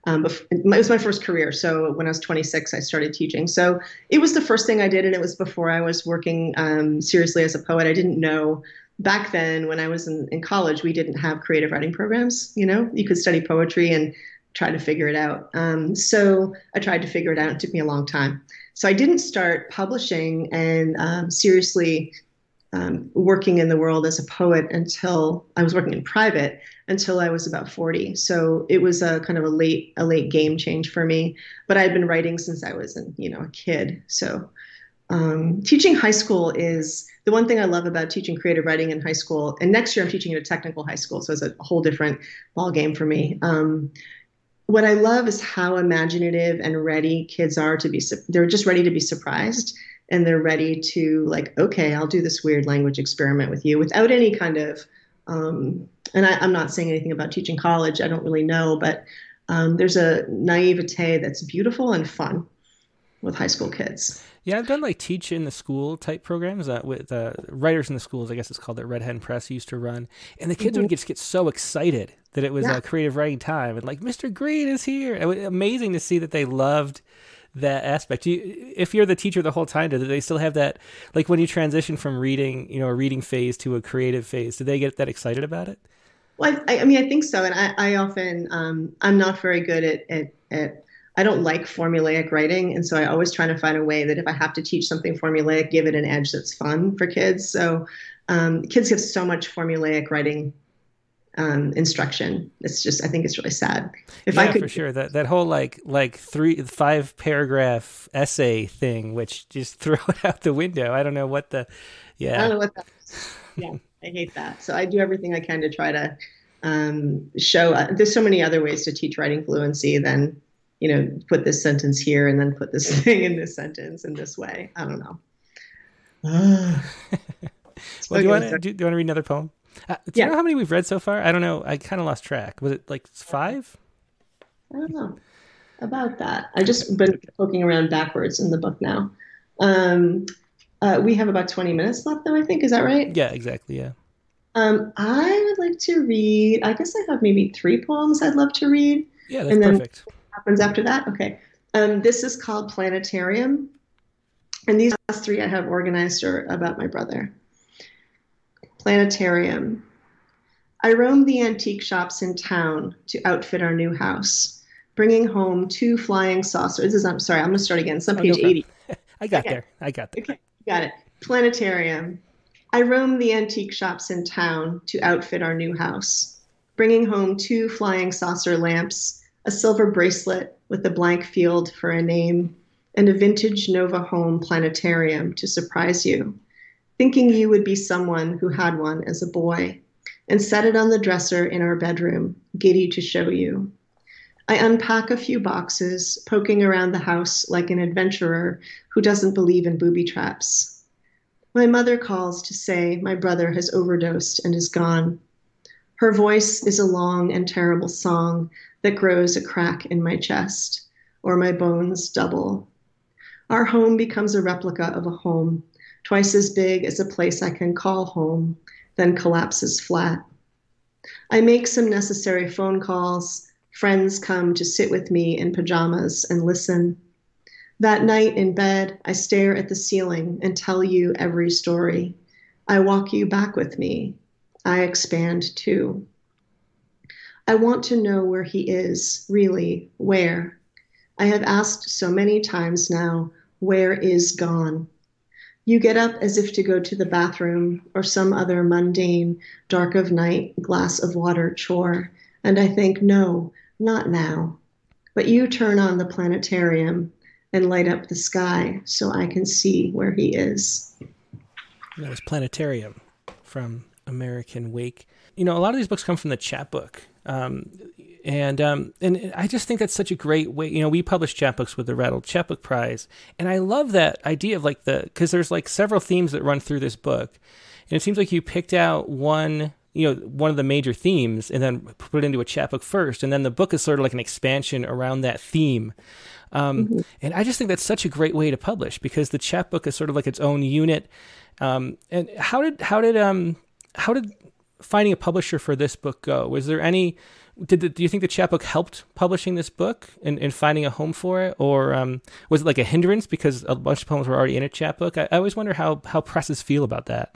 Um, it was my first career. So when I was 26, I started teaching. So it was the first thing I did, and it was before I was working um, seriously as a poet. I didn't know back then when I was in, in college, we didn't have creative writing programs. You know, you could study poetry and try to figure it out. Um, so I tried to figure it out. It took me a long time. So I didn't start publishing and um, seriously um, working in the world as a poet until I was working in private until I was about 40. So it was a kind of a late a late game change for me. But I had been writing since I was in, you know a kid. So um, teaching high school is the one thing I love about teaching creative writing in high school. And next year I'm teaching at a technical high school, so it's a whole different ball game for me. Um, what I love is how imaginative and ready kids are to be. They're just ready to be surprised, and they're ready to like, okay, I'll do this weird language experiment with you without any kind of. Um, and I, am not saying anything about teaching college. I don't really know, but um, there's a naivete that's beautiful and fun with high school kids. Yeah, I've done like teach in the school type programs uh, with uh, writers in the schools. I guess it's called that Red Hen Press used to run, and the kids mm-hmm. would just get so excited that it was yeah. a creative writing time, and like Mr. Green is here. It was amazing to see that they loved that aspect. You, if you're the teacher the whole time, do they still have that? Like when you transition from reading, you know, a reading phase to a creative phase, do they get that excited about it? Well, I, I mean, I think so, and I, I often, um, I'm not very good at, at, at I don't like formulaic writing, and so I always try to find a way that if I have to teach something formulaic, give it an edge that's fun for kids. So um, kids get so much formulaic writing um, instruction. It's just I think it's really sad. If yeah, I could, for sure that that whole like like three five paragraph essay thing, which just throw it out the window. I don't know what the yeah. I don't know what that. Yeah, I hate that. So I do everything I can to try to um, show. Uh, there's so many other ways to teach writing fluency than you know, put this sentence here and then put this thing in this sentence in this way. I don't know. well, do you, want to, do, do you want to read another poem? Uh, do yeah. you know how many we've read so far? I don't know. I kind of lost track. Was it like five? I don't know about that. I just been poking around backwards in the book now. Um, uh, we have about 20 minutes left, though, I think. Is that right? Yeah, exactly. Yeah. Um, I would like to read, I guess I have maybe three poems I'd love to read. Yeah, that's and then perfect happens after that? Okay. Um, this is called Planetarium. And these last three I have organized are about my brother. Planetarium. I roamed the antique shops in town to outfit our new house, bringing home two flying saucers. This is, I'm sorry, I'm going to start again. It's on oh, page no 80. I got okay. there. I got there. Okay, got it. Planetarium. I roamed the antique shops in town to outfit our new house, bringing home two flying saucer lamps a silver bracelet with a blank field for a name, and a vintage Nova Home planetarium to surprise you, thinking you would be someone who had one as a boy, and set it on the dresser in our bedroom, giddy to show you. I unpack a few boxes, poking around the house like an adventurer who doesn't believe in booby traps. My mother calls to say my brother has overdosed and is gone. Her voice is a long and terrible song that grows a crack in my chest, or my bones double. Our home becomes a replica of a home, twice as big as a place I can call home, then collapses flat. I make some necessary phone calls. Friends come to sit with me in pajamas and listen. That night in bed, I stare at the ceiling and tell you every story. I walk you back with me. I expand too. I want to know where he is, really, where. I have asked so many times now, where is gone? You get up as if to go to the bathroom or some other mundane, dark of night, glass of water chore, and I think, no, not now. But you turn on the planetarium and light up the sky so I can see where he is. That was Planetarium from American Wake. You know, a lot of these books come from the chapbook. Um, and um, and I just think that's such a great way. You know, we publish chapbooks with the Rattle Chapbook Prize, and I love that idea of like the because there's like several themes that run through this book, and it seems like you picked out one you know one of the major themes and then put it into a chapbook first and then the book is sort of like an expansion around that theme um, mm-hmm. and i just think that's such a great way to publish because the chapbook is sort of like its own unit um, and how did how did um how did finding a publisher for this book go was there any did the, do you think the chapbook helped publishing this book and, and finding a home for it, or um, was it like a hindrance because a bunch of poems were already in a chapbook? I, I always wonder how how presses feel about that.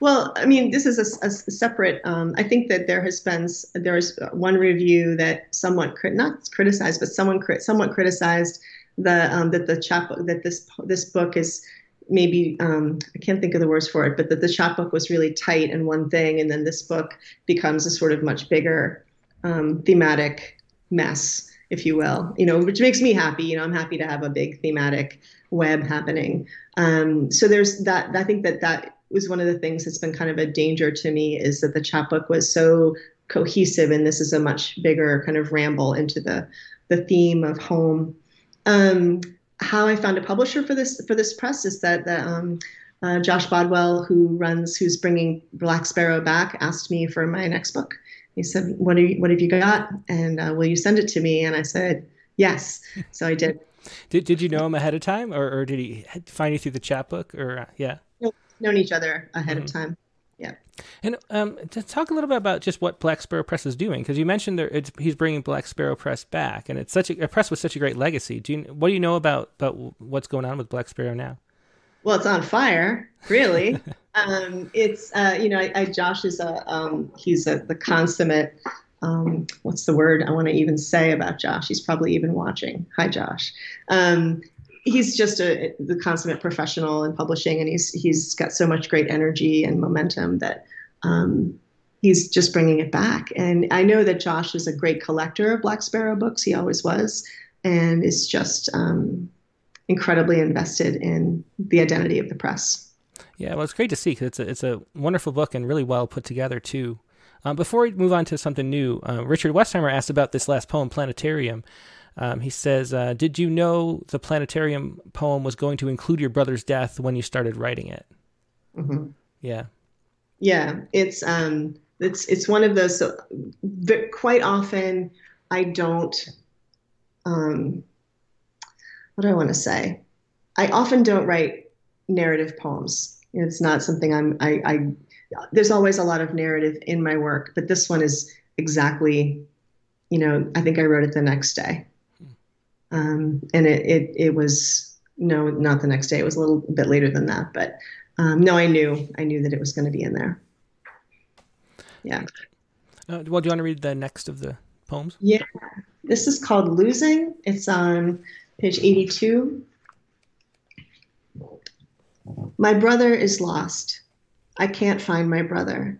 Well, I mean, this is a, a separate. Um, I think that there has been there is one review that somewhat crit, not criticized, but someone crit, somewhat criticized the um, that the chapbook that this this book is maybe um, I can't think of the words for it, but that the chapbook was really tight in one thing, and then this book becomes a sort of much bigger um, thematic mess, if you will. You know, which makes me happy. You know, I'm happy to have a big thematic web happening. Um, so there's that. I think that that was one of the things that's been kind of a danger to me is that the chapbook was so cohesive, and this is a much bigger kind of ramble into the the theme of home. Um, how I found a publisher for this for this press is that the um, uh, Josh Bodwell, who runs, who's bringing Black Sparrow back, asked me for my next book. He said, "What do you, What have you got? And uh, will you send it to me?" And I said, "Yes." So I did. did Did you know him ahead of time, or, or did he find you through the chapbook? Or uh, yeah, known each other ahead mm-hmm. of time. Yeah. And um, to talk a little bit about just what Black Sparrow Press is doing, because you mentioned there, he's bringing Black Sparrow Press back, and it's such a, a, press with such a great legacy. Do you what do you know about about what's going on with Black Sparrow now? Well, it's on fire, really. um, it's uh, you know, I, I, Josh is a um, he's a the consummate. Um, what's the word I want to even say about Josh? He's probably even watching. Hi, Josh. He's just a the consummate professional in publishing, and he's he's got so much great energy and momentum that um, he's just bringing it back. And I know that Josh is a great collector of Black Sparrow books. He always was, and is just um, incredibly invested in the identity of the press. Yeah, well, it's great to see because it's a it's a wonderful book and really well put together too. Um, before we move on to something new, uh, Richard Westheimer asked about this last poem, Planetarium. Um, he says, uh, "Did you know the planetarium poem was going to include your brother's death when you started writing it?" Mm-hmm. Yeah, yeah. It's um, it's it's one of those. So, quite often, I don't. Um, what do I want to say? I often don't write narrative poems. It's not something I'm. I, I there's always a lot of narrative in my work, but this one is exactly. You know, I think I wrote it the next day. Um, and it, it, it was, no, not the next day. It was a little bit later than that, but um, no, I knew, I knew that it was going to be in there. Yeah. Uh, well, do you want to read the next of the poems? Yeah. This is called Losing. It's on page 82. My brother is lost. I can't find my brother.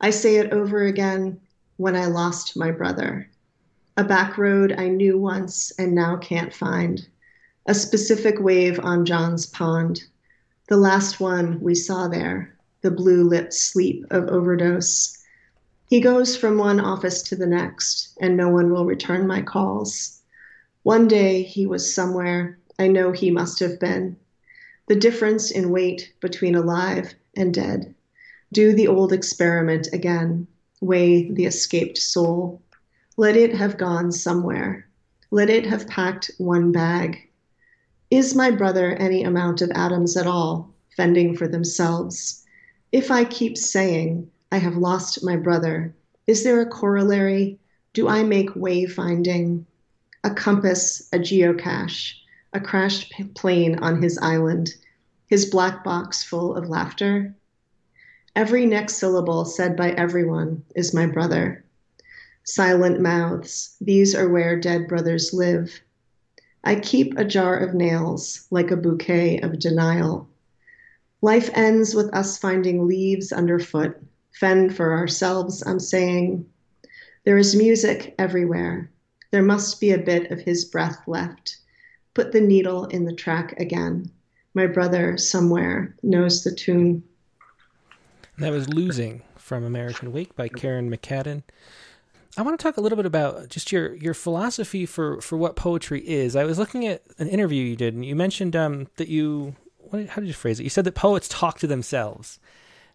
I say it over again when I lost my brother a back road I knew once and now can't find, a specific wave on John's pond, the last one we saw there, the blue lipped sleep of overdose. He goes from one office to the next, and no one will return my calls. One day he was somewhere, I know he must have been. the difference in weight between alive and dead. Do the old experiment again, weigh the escaped soul. Let it have gone somewhere. Let it have packed one bag. Is my brother any amount of atoms at all, fending for themselves? If I keep saying, I have lost my brother, is there a corollary? Do I make wayfinding? A compass, a geocache, a crashed plane on his island, his black box full of laughter? Every next syllable said by everyone is my brother. Silent mouths, these are where dead brothers live. I keep a jar of nails like a bouquet of denial. Life ends with us finding leaves underfoot, fend for ourselves, I'm saying. There is music everywhere. There must be a bit of his breath left. Put the needle in the track again. My brother somewhere knows the tune. That was Losing from American Wake by Kerrin McCadden. I want to talk a little bit about just your your philosophy for for what poetry is. I was looking at an interview you did, and you mentioned um, that you what, how did you phrase it? You said that poets talk to themselves.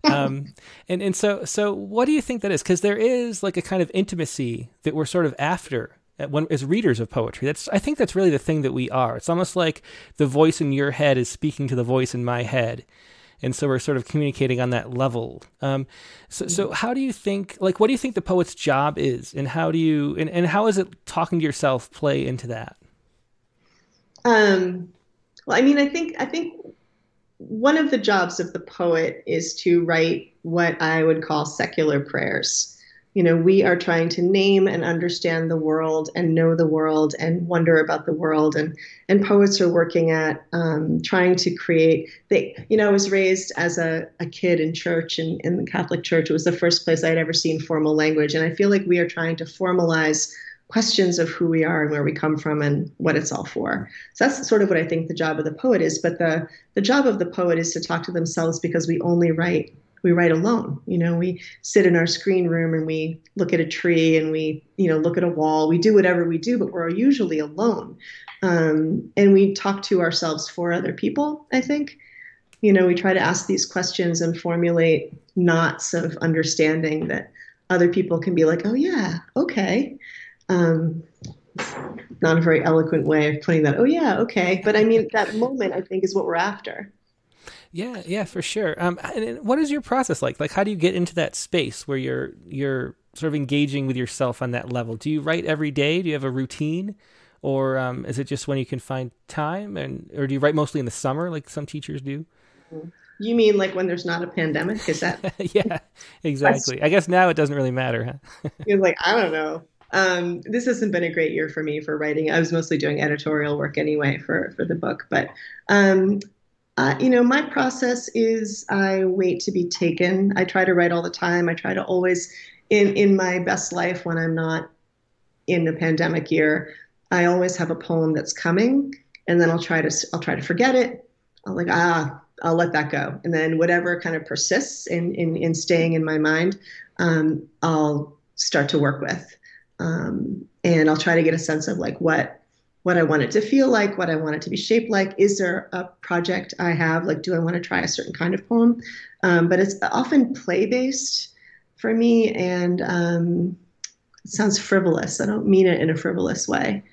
um, and and so so what do you think that is? Because there is like a kind of intimacy that we're sort of after when as readers of poetry. That's I think that's really the thing that we are. It's almost like the voice in your head is speaking to the voice in my head, and so we're sort of communicating on that level. Um, so, so how do you think? Like, what do you think the poet's job is, and how do you, and, and how is it talking to yourself play into that? Um, well, I mean, I think I think one of the jobs of the poet is to write what I would call secular prayers you know, we are trying to name and understand the world and know the world and wonder about the world. And, and poets are working at um, trying to create, they, you know, I was raised as a, a kid in church and in the Catholic Church. It was the first place I'd ever seen formal language. And I feel like we are trying to formalize questions of who we are and where we come from and what it's all for. So that's sort of what I think the job of the poet is. But the, the job of the poet is to talk to themselves because we only write we write alone. You know, we sit in our screen room and we look at a tree and we, you know, look at a wall. We do whatever we do, but we're usually alone. Um, and we talk to ourselves for other people, I think. You know, we try to ask these questions and formulate knots of understanding that other people can be like, oh, yeah, okay. Um, not a very eloquent way of putting that. Oh, yeah, okay. But I mean, that moment, I think, is what we're after. Yeah, yeah, for sure. Um, and what is your process like? Like, how do you get into that space where you're you're sort of engaging with yourself on that level? Do you write every day? Do you have a routine, or um, is it just when you can find time? And or do you write mostly in the summer, like some teachers do? You mean like when there's not a pandemic? Is that? yeah, exactly. I guess now it doesn't really matter. Huh? You're like, I don't know. Um, this hasn't been a great year for me for writing. I was mostly doing editorial work anyway for for the book, but um, uh, you know, my process is I wait to be taken. I try to write all the time. I try to always, in in my best life when I'm not in a pandemic year, I always have a poem that's coming, and then I'll try to I'll try to forget it. I'll like ah I'll let that go, and then whatever kind of persists in in, in staying in my mind, um, I'll start to work with, um, and I'll try to get a sense of like what what I want it to feel like, what I want it to be shaped like. Is there a project I have? Like, do I want to try a certain kind of poem? Um, but it's often play based for me, and um, it sounds frivolous. I don't mean it in a frivolous way,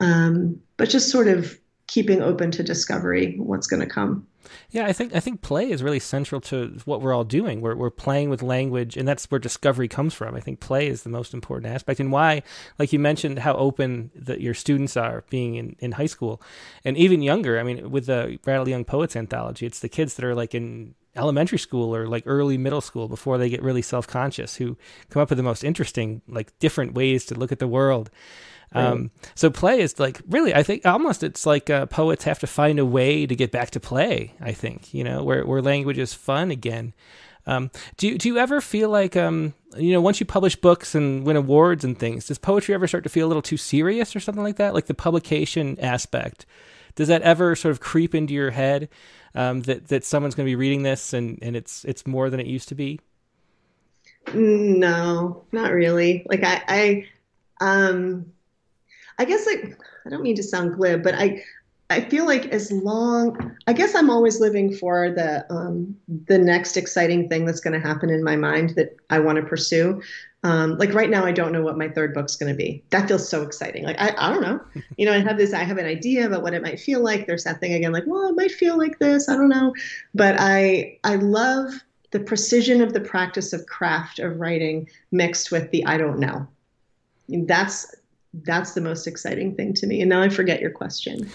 um, but just sort of keeping open to discovery what's going to come. Yeah, I think I think play is really central to what we're all doing. We're we're playing with language, and that's where discovery comes from. I think play is the most important aspect, and why, like you mentioned, how open that your students are being in, in high school, and even younger. I mean, with the Rattle Young Poets anthology, it's the kids that are like in elementary school or like early middle school before they get really self conscious who come up with the most interesting, like different ways to look at the world. Um, so play is like really, I think almost it's like uh, poets have to find a way to get back to play. I think you know where where language is fun again. Um, do you, do you ever feel like um, you know once you publish books and win awards and things, does poetry ever start to feel a little too serious or something like that? Like the publication aspect, does that ever sort of creep into your head um, that that someone's going to be reading this and and it's it's more than it used to be? No, not really. Like I, I um I guess like I don't mean to sound glib, but I I feel like as long, I guess I'm always living for the um, the next exciting thing that's going to happen in my mind that I want to pursue. Um, like right now, I don't know what my third book's going to be. That feels so exciting. Like I, I don't know. You know, I have this. I have an idea about what it might feel like. There's that thing again. Like, well, it might feel like this. I don't know. But I I love the precision of the practice of craft of writing mixed with the I don't know. That's that's the most exciting thing to me. And now I forget your question.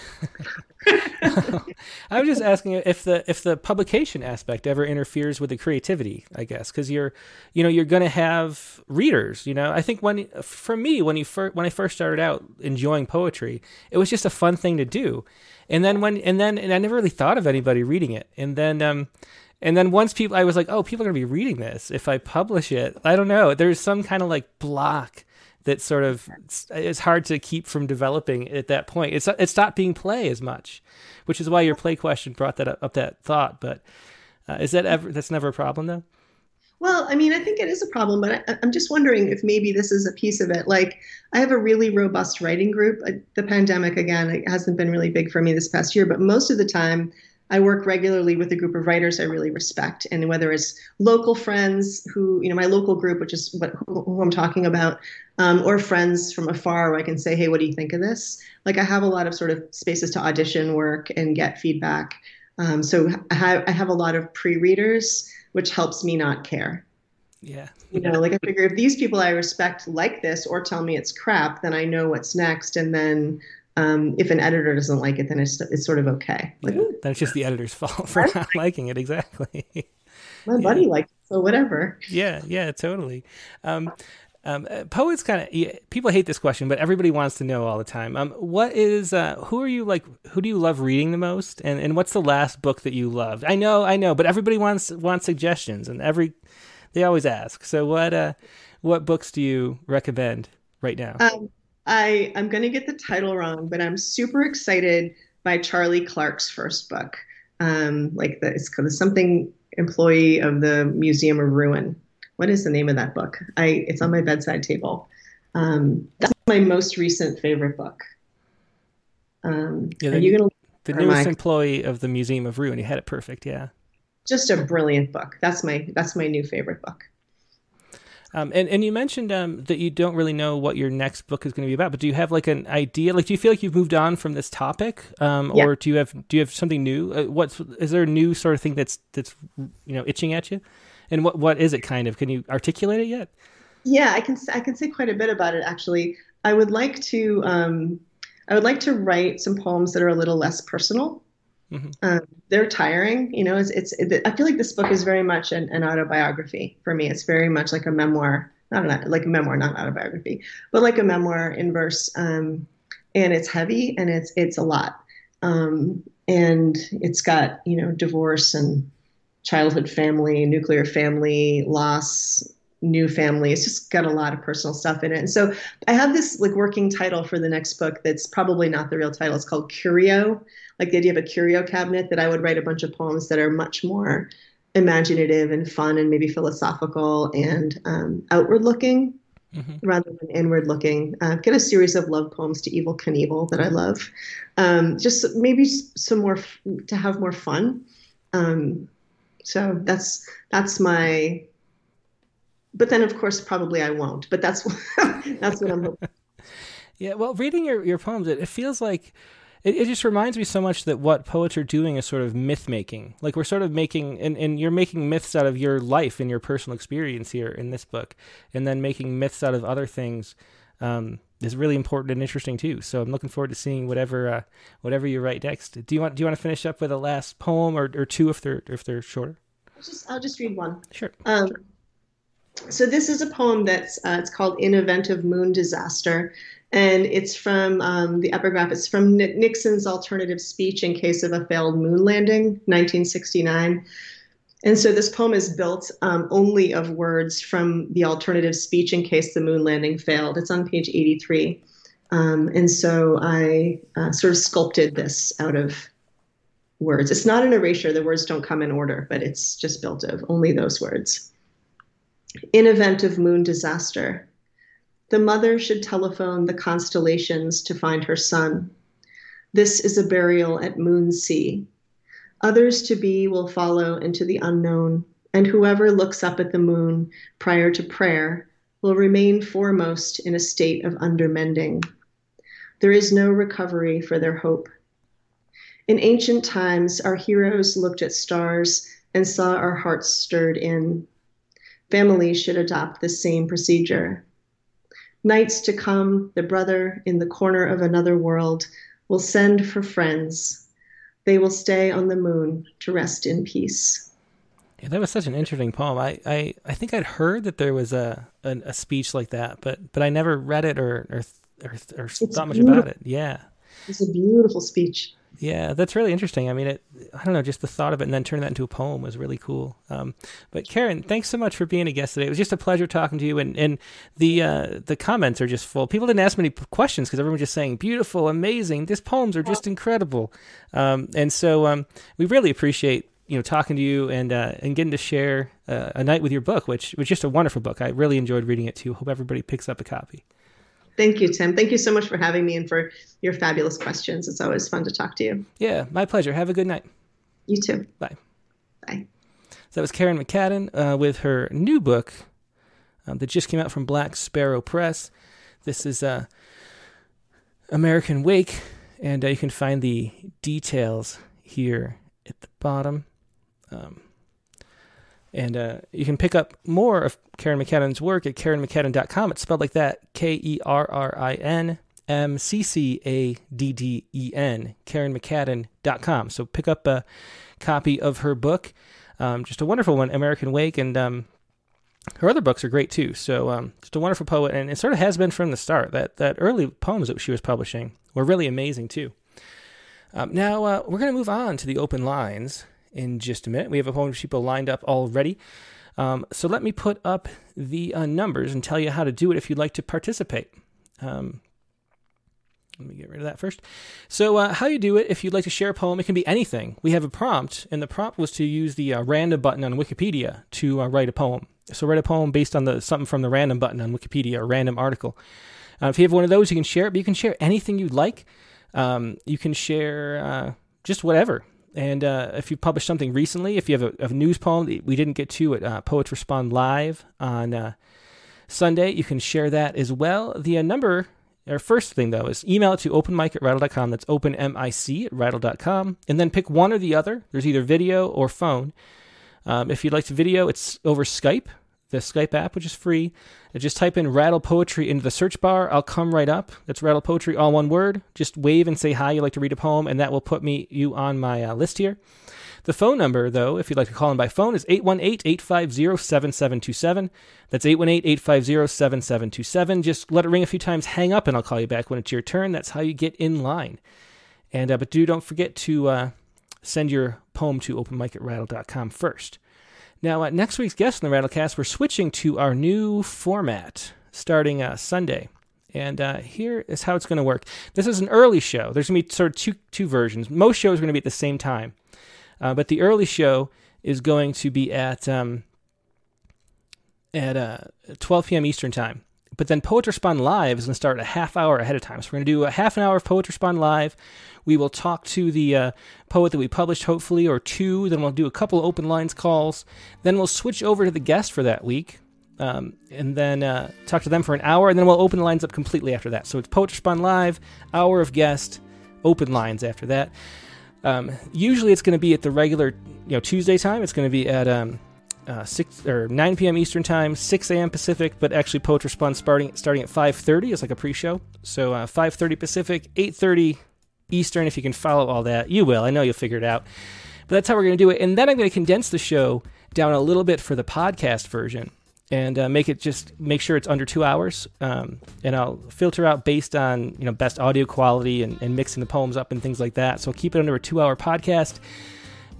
I was just asking if the if the publication aspect ever interferes with the creativity, I guess, because you're, you know, you're going to have readers. You know, I think when for me when you first when I first started out enjoying poetry, it was just a fun thing to do, and then when and then and I never really thought of anybody reading it, and then um, and then once people, I was like, oh, people are going to be reading this if I publish it. I don't know. There's some kind of like block that sort of it's hard to keep from developing at that point. It's it stopped being play as much, which is why your play question brought that up, up that thought. But uh, is that ever that's never a problem though? Well, I mean, I think it is a problem, but I, am just wondering if maybe this is a piece of it. Like, I have a really robust writing group. The pandemic, again, it hasn't been really big for me this past year, but most of the time, I work regularly with a group of writers I really respect, and whether it's local friends who, you know, my local group, which is what who I'm talking about, um, or friends from afar, where I can say, "Hey, what do you think of this?" Like I have a lot of sort of spaces to audition work and get feedback. Um, so I have, I have a lot of pre-readers, which helps me not care. Yeah. You know, like I figure if these people I respect like this or tell me it's crap, then I know what's next, and then um, if an editor doesn't like it, then it's it's sort of okay. Like, yeah, then it's just the editor's fault for not liking it. Exactly. My yeah. buddy liked it, so whatever. Yeah, yeah, totally. Um, um, uh, poets kind of yeah, people hate this question, but everybody wants to know all the time. Um, what is uh, who are you like? Who do you love reading the most? And and what's the last book that you loved? I know, I know, but everybody wants wants suggestions, and every they always ask. So what uh, what books do you recommend right now? Um, I I'm going to get the title wrong, but I'm super excited by Charlie Clark's first book. Um, like the, it's called something employee of the Museum of Ruin. What is the name of that book? I it's on my bedside table. Um, that's my most recent favorite book. Um, yeah, the, gonna, the newest my, employee of the Museum of Ruin. You had it perfect. Yeah, just a brilliant book. That's my that's my new favorite book. Um, and and you mentioned um, that you don't really know what your next book is going to be about, but do you have like an idea? Like, do you feel like you've moved on from this topic, um, yeah. or do you have do you have something new? Uh, what's is there a new sort of thing that's that's you know itching at you? And what what is it kind of? Can you articulate it yet? Yeah, I can I can say quite a bit about it actually. I would like to um, I would like to write some poems that are a little less personal. Mm-hmm. Um, they're tiring. You know, it's, it's, it, I feel like this book is very much an, an, autobiography for me. It's very much like a memoir, not an, like a memoir, not autobiography, but like a memoir in verse. Um, and it's heavy and it's, it's a lot. Um, and it's got, you know, divorce and childhood family, nuclear family, loss, new family. It's just got a lot of personal stuff in it. And so I have this like working title for the next book that's probably not the real title. It's called Curio, like the idea of a curio cabinet that I would write a bunch of poems that are much more imaginative and fun and maybe philosophical and um, outward looking mm-hmm. rather than inward looking. Uh, get a series of love poems to Evel Knievel that I love. Um, just maybe some more f- to have more fun. Um, so that's that's my. But then, of course, probably I won't. But that's that's what I'm hoping. yeah, well, reading your your poems, it, it feels like it, it just reminds me so much that what poets are doing is sort of myth making. Like we're sort of making, and, and you're making myths out of your life and your personal experience here in this book, and then making myths out of other things. Um, is really important and interesting too. So I'm looking forward to seeing whatever uh, whatever you write next. Do you want do you want to finish up with a last poem or, or two if they're if they're shorter? I'll just I'll just read one. Sure. Um, so this is a poem that's uh, it's called "In Event of Moon Disaster," and it's from um, the epigraph. It's from Nixon's alternative speech in case of a failed moon landing, 1969. And so this poem is built um, only of words from the alternative speech in case the moon landing failed. It's on page 83. Um, and so I uh, sort of sculpted this out of words. It's not an erasure, the words don't come in order, but it's just built of only those words. In event of moon disaster, the mother should telephone the constellations to find her son. This is a burial at Moonsea. Others to be will follow into the unknown, and whoever looks up at the moon prior to prayer will remain foremost in a state of undermending. There is no recovery for their hope. In ancient times, our heroes looked at stars and saw our hearts stirred in. Families should adopt the same procedure. Nights to come, the brother in the corner of another world will send for friends. They will stay on the moon to rest in peace. Yeah, that was such an interesting poem. I, I, I think I'd heard that there was a, a, a speech like that, but but I never read it or or or, or thought much about it. Yeah, it's a beautiful speech. Yeah, that's really interesting. I mean, it. I don't know, just the thought of it and then turning that into a poem was really cool. Um, but Kerrin, thanks so much for being a guest today. It was just a pleasure talking to you, and and the uh, the comments are just full. People didn't ask many questions because everyone was just saying beautiful, amazing. These poems are just incredible, um, and so um, we really appreciate you know talking to you and uh, and getting to share uh, a night with your book, which was just a wonderful book. I really enjoyed reading it too. Hope everybody picks up a copy. Thank you, Tim. Thank you so much for having me and for your fabulous questions. It's always fun to talk to you. Yeah, my pleasure. Have a good night. You too. Bye. Bye. So that was Kerrin McCadden uh, with her new book um, that just came out from Black Sparrow Press. This is uh, American Wake, and uh, you can find the details here at the bottom. Um, and uh, you can pick up more of Kerrin McCadden's work at KerrinMcCadden.com. It's spelled like that K E R R I N M C C A D D E N, KerrinMcCadden.com. So pick up a copy of her book. Um, just a wonderful one, American Wake. And um, her other books are great too. So um, just a wonderful poet. And it sort of has been from the start. That, that early poems that she was publishing were really amazing too. Um, now uh, we're going to move on to the open lines in just a minute. We have a whole bunch of people lined up already. Um, so let me put up the uh, numbers and tell you how to do it if you'd like to participate. Um, let me get rid of that first. So, uh, how you do it if you'd like to share a poem, it can be anything. We have a prompt, and the prompt was to use the uh, random button on Wikipedia to uh, write a poem. So, write a poem based on the something from the random button on Wikipedia, a random article. Uh, if you have one of those, you can share it, but you can share anything you'd like. Um, you can share uh, just whatever. And uh, if you publish something recently, if you have a, a news poem that we didn't get to at uh, Poets Respond Live on uh, Sunday, you can share that as well. The uh, number, our first thing though, is email it to openmic at rattle.com. That's openmic at rattle.com. And then pick one or the other. There's either video or phone. Um, if you'd like to video, it's over Skype the Skype app, which is free. Just type in Rattle Poetry into the search bar. I'll come right up. That's Rattle Poetry, all one word. Just wave and say hi. You like to read a poem, and that will put me you on my uh, list here. The phone number, though, if you'd like to call in by phone, is 818 850 7727. That's 818 850 7727. Just let it ring a few times, hang up, and I'll call you back when it's your turn. That's how you get in line. And uh, But do don't forget to uh, send your poem to openmic at rattle.com first. Now, uh, next week's guest in the Rattlecast, we're switching to our new format starting uh, Sunday. And uh, here is how it's going to work. This is an early show. There's going to be sort of two, two versions. Most shows are going to be at the same time. Uh, but the early show is going to be at, um, at uh, 12 p.m. Eastern Time. But then Poet Respond Live is going to start a half hour ahead of time. So we're going to do a half an hour of Poet Respond Live. We will talk to the uh, poet that we published, hopefully, or two. Then we'll do a couple open lines calls. Then we'll switch over to the guest for that week. Um, and then uh, talk to them for an hour, and then we'll open the lines up completely after that. So it's Poetry Respond Live, hour of guest, open lines after that. Um, usually it's going to be at the regular, you know, Tuesday time. It's going to be at um, uh, six or 9 p.m. Eastern time, 6 a.m. Pacific. But actually, Poet Respond starting starting at 5:30 is like a pre-show. So uh, 5:30 Pacific, 8:30 Eastern. If you can follow all that, you will. I know you'll figure it out. But that's how we're going to do it. And then I'm going to condense the show down a little bit for the podcast version and uh, make it just make sure it's under two hours. Um, and I'll filter out based on you know best audio quality and, and mixing the poems up and things like that. So I'll keep it under a two-hour podcast.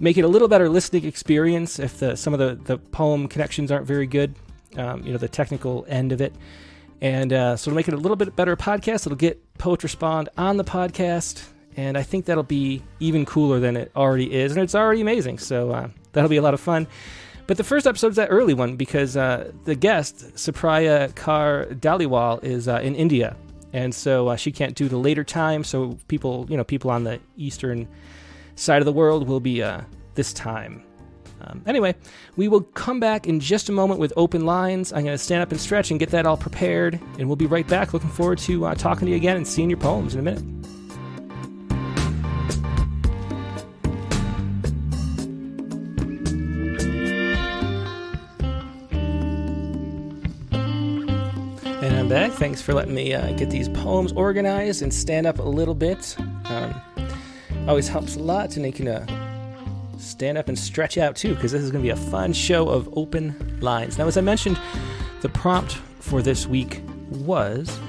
Make it a little better listening experience if the, some of the, the poem connections aren't very good. Um, you know the technical end of it. And uh, so to make it a little bit better podcast, it'll get Poet Respond on the podcast and I think that'll be even cooler than it already is, and it's already amazing. So uh, that'll be a lot of fun. But the first episode is that early one because uh, the guest, Supriya Kar Daliwal, is uh, in India, and so uh, she can't do the later time. So people, you know, people on the eastern side of the world will be uh, this time. Um, anyway, we will come back in just a moment with open lines. I'm going to stand up and stretch and get that all prepared, and we'll be right back. Looking forward to uh, talking to you again and seeing your poems in a minute. And I'm back. Thanks for letting me uh, get these poems organized and stand up a little bit. Um, always helps a lot, and they can uh, stand up and stretch out too, because this is going to be a fun show of open lines. Now, as I mentioned, the prompt for this week was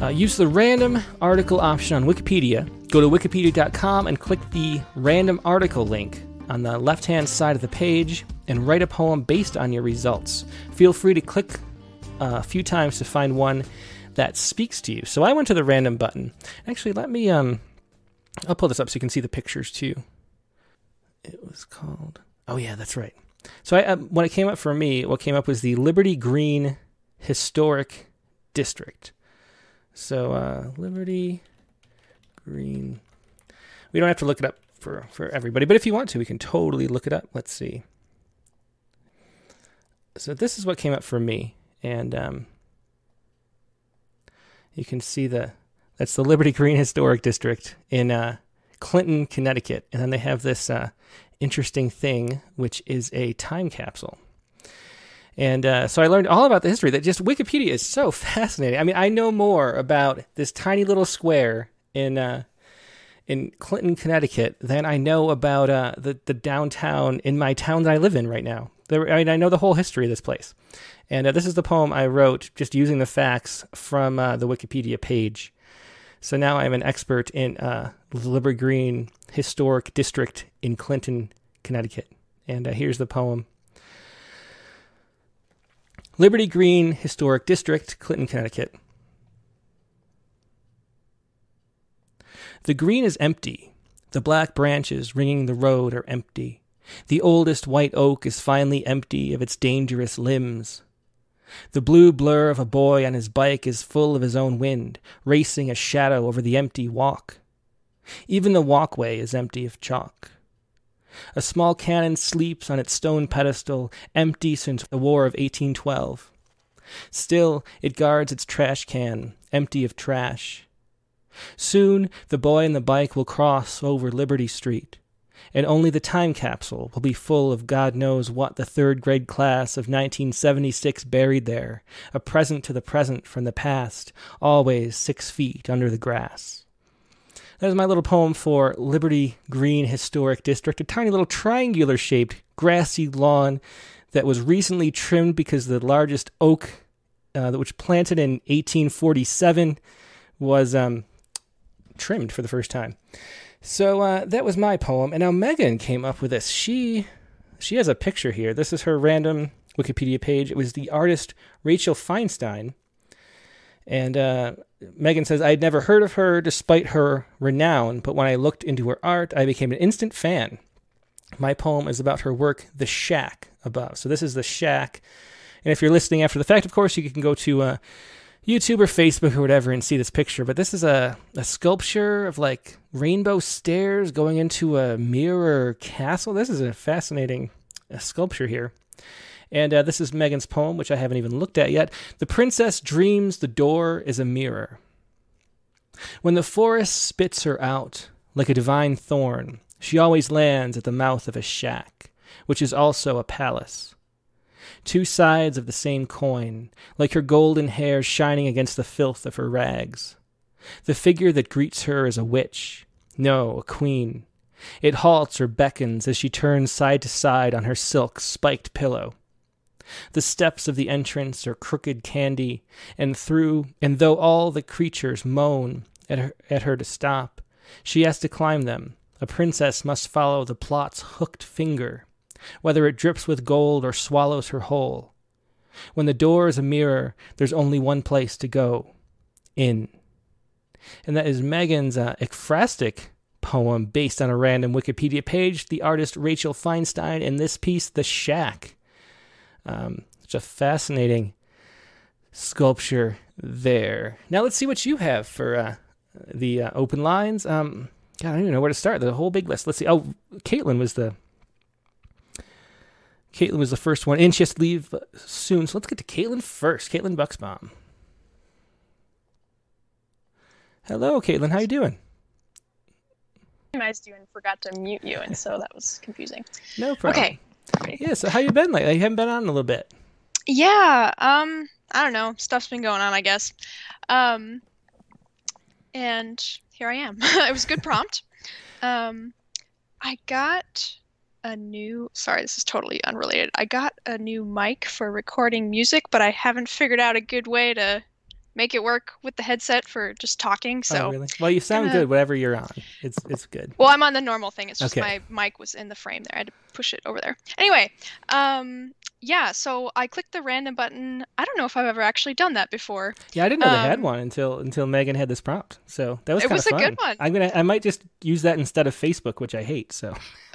uh, use the random article option on Wikipedia. Go to wikipedia.com and click the random article link on the left hand side of the page and write a poem based on your results. Feel free to click uh, a few times to find one that speaks to you. So I went to the random button. Actually, let me um I'll pull this up so you can see the pictures too. It was called Oh yeah, that's right. So I, uh, when it came up for me, what came up was the Liberty Green Historic District. So uh, Liberty Green. We don't have to look it up for for everybody, but if you want to, we can totally look it up. Let's see. So this is what came up for me and um, you can see the that's the Liberty Green Historic District in uh, Clinton, Connecticut, and then they have this uh, interesting thing, which is a time capsule. And uh, so I learned all about the history. That just Wikipedia is so fascinating. I mean, I know more about this tiny little square in uh, in Clinton, Connecticut, than I know about uh, the the downtown in my town that I live in right now. There, I mean, I know the whole history of this place. And uh, this is the poem I wrote just using the facts from uh, the Wikipedia page. So now I'm an expert in uh, Liberty Green Historic District in Clinton, Connecticut. And uh, here's the poem Liberty Green Historic District, Clinton, Connecticut. The green is empty. The black branches ringing the road are empty. The oldest white oak is finally empty of its dangerous limbs. The blue blur of a boy on his bike is full of his own wind, racing a shadow over the empty walk. Even the walkway is empty of chalk. A small cannon sleeps on its stone pedestal, empty since the War of 1812. Still, it guards its trash can, empty of trash. Soon, the boy and the bike will cross over Liberty Street and only the time capsule will be full of God knows what the third grade class of 1976 buried there, a present to the present from the past, always six feet under the grass. That is my little poem for Liberty Green Historic District, a tiny little triangular shaped grassy lawn that was recently trimmed because the largest oak, uh, which planted in 1847, was um, trimmed for the first time. So uh, that was my poem, and now Megan came up with this. She she has a picture here. This is her random Wikipedia page. It was the artist Rachel Feinstein, and uh, Megan says I had never heard of her despite her renown, but when I looked into her art, I became an instant fan. My poem is about her work, The Shack, above. So this is The Shack, and if you're listening after the fact, of course, you can go to. Uh, YouTube or Facebook or whatever and see this picture, but this is a, a sculpture of like rainbow stairs going into a mirror castle. This is a fascinating uh, sculpture here. And uh, this is Megan's poem, which I haven't even looked at yet. The princess dreams the door is a mirror. When the forest spits her out like a divine thorn, she always lands at the mouth of a shack, which is also a palace two sides of the same coin, like her golden hair shining against the filth of her rags. The figure that greets her is a witch, no, a queen. It halts or beckons as she turns side to side on her silk spiked pillow. The steps of the entrance are crooked candy, and through and though all the creatures moan at her, at her to stop, she has to climb them. A princess must follow the plot's hooked finger whether it drips with gold or swallows her whole. When the door is a mirror, there's only one place to go in. And that is Megan's uh, ekphrastic poem based on a random Wikipedia page. The artist Rachel Feinstein in this piece, The Shack. Um, it's a fascinating sculpture there. Now let's see what you have for uh, the uh, open lines. Um, God, I don't even know where to start. The whole big list. Let's see. Oh, Caitlin was the Caitlin was the first one, and she has to leave soon. So let's get to Caitlin first. Caitlin Bucksbaum. Hello, Caitlin. How you doing? I you and forgot to mute you, and so that was confusing. No problem. Okay. Yeah. So how you been lately? You haven't been on in a little bit. Yeah. Um. I don't know. Stuff's been going on, I guess. Um. And here I am. it was a good prompt. Um. I got a new. Sorry, this is totally unrelated. I got a new mic for recording music, but I haven't figured out a good way to make it work with the headset for just talking. So oh, really? Well, you sound gonna... good whatever you're on. It's it's good. Well, I'm on the normal thing. It's just okay. my mic was in the frame there. I had to push it over there. Anyway, um, yeah. So I clicked the random button. I don't know if I've ever actually done that before. Yeah, I didn't know um, they had um, one until until Megan had this prompt. So that was it was a fun. good one. I'm gonna I might just use that instead of Facebook, which I hate. So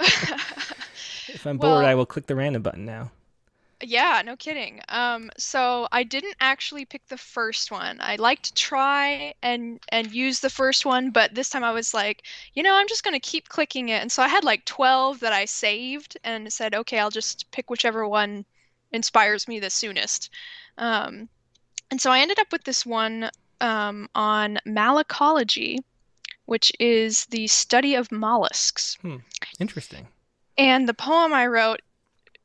if I'm bored, I will click the random button now. Yeah, no kidding. Um, so I didn't actually pick the first one. I like to try and and use the first one, but this time I was like, you know, I'm just gonna keep clicking it. And so I had like 12 that I saved and said, okay, I'll just pick whichever one inspires me the soonest. Um, and so I ended up with this one um, on malacology, which is the study of mollusks. Hmm. Interesting. And the poem I wrote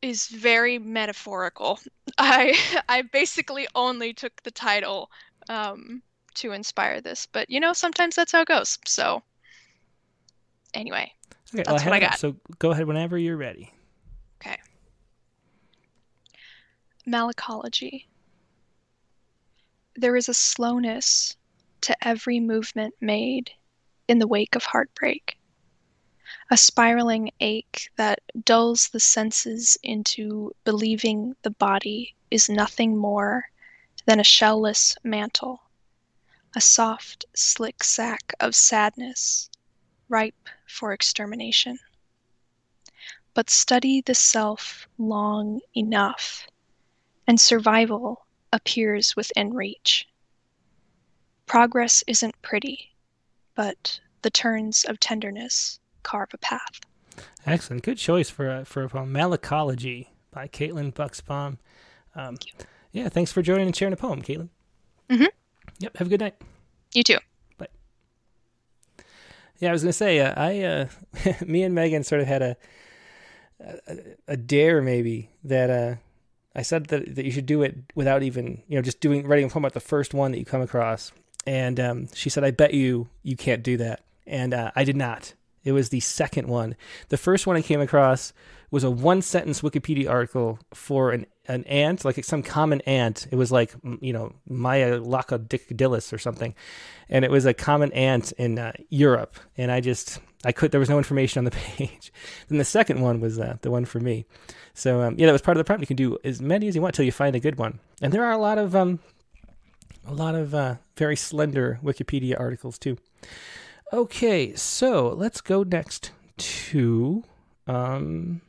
is very metaphorical. I I basically only took the title um, to inspire this, but you know sometimes that's how it goes. So anyway, okay, that's well, what I got. So go ahead whenever you're ready. Okay. Malacology. There is a slowness to every movement made in the wake of heartbreak a spiraling ache that dulls the senses into believing the body is nothing more than a shellless mantle, a soft, slick sack of sadness, ripe for extermination. But study the self long enough, and survival appears within reach. Progress isn't pretty, but the turns of tenderness carve a path. Excellent, good choice for uh, for a poem, Malacology by Caitlin Bucksbaum. Um, Thank yeah, thanks for joining and sharing a poem, Caitlin. Mm-hmm. Yep. Have a good night. You too. Bye. Yeah, I was gonna say, uh, I, uh, me and Megan sort of had a, a, a dare maybe that uh, I said that that you should do it without even you know just doing writing a poem about the first one that you come across, and um, she said, "I bet you you can't do that," and uh, I did not. It was the second one. The first one I came across was a one sentence Wikipedia article for an, an ant, like some common ant. It was like, you know, Maialocodictylus or something. And it was a common ant in uh, Europe. And I just, I could, there was no information on the page. then the second one was uh, the one for me. So, um, yeah, that was part of the problem. You can do as many as you want till you find a good one. And there are a lot of, um, a lot of uh, very slender Wikipedia articles too. Okay, so let's go next to um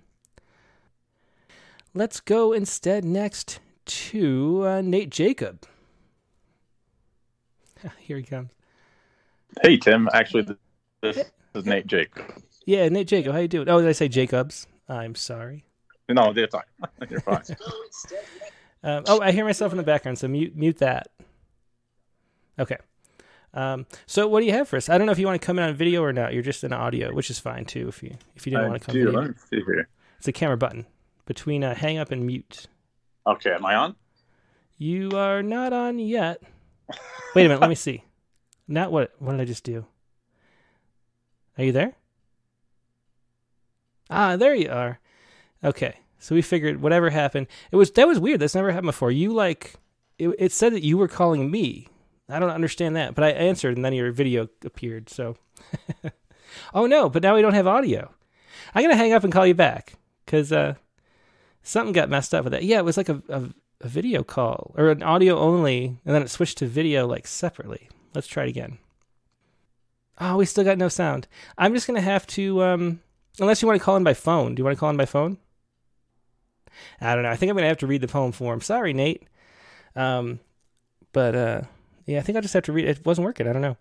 let's go instead next to uh, Nate Jacob. Here he comes. Hey Tim, actually this is Nate Jacob. Yeah, Nate Jacob, how you doing? Oh, did I say Jacobs? I'm sorry. No, they're fine. You're fine. um, oh, I hear myself in the background, so mute mute that. Okay. Um, so what do you have for us? I don't know if you want to come in on video or not. You're just in audio, which is fine too. If you if you didn't I want to come. Do. Let me see here. It's a camera button between uh, hang up and mute. Okay, am I on? You are not on yet. Wait a minute. let me see. Not what? What did I just do? Are you there? Ah, there you are. Okay, so we figured whatever happened. It was that was weird. That's never happened before. You like it, it said that you were calling me I don't understand that. But I answered, and then your video appeared. So, oh no! But now we don't have audio. I'm gonna hang up and call you back because uh, something got messed up with that. Yeah, it was like a, a, a video call or an audio only, and then it switched to video like separately. Let's try it again. Oh, we still got no sound. I'm just gonna have to. Um, unless you want to call in by phone. Do you want to call in by phone? I don't know. I think I'm gonna have to read the poem for him. Sorry, Nate. Um, but uh, yeah, I think I'll just have to read it. It wasn't working. I don't know.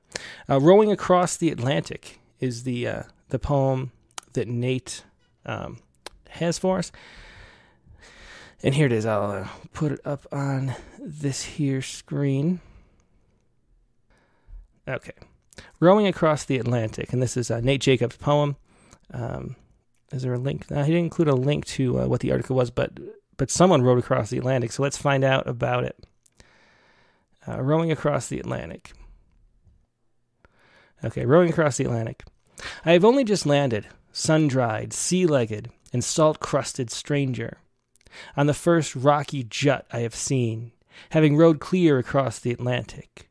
Uh, Rowing Across the Atlantic is the uh, the poem that Nate um, has for us. And here it is. I'll uh, put it up on this here screen. Okay. Rowing Across the Atlantic. And this is uh, Nate Jacobs' poem. Um, is there a link? He didn't include a link to uh, what the article was, but but someone rowed across the Atlantic. So let's find out about it. Uh, rowing across the Atlantic. Okay, rowing across the Atlantic. I have only just landed, sun dried, sea legged, and salt crusted stranger on the first rocky jut I have seen, having rowed clear across the Atlantic,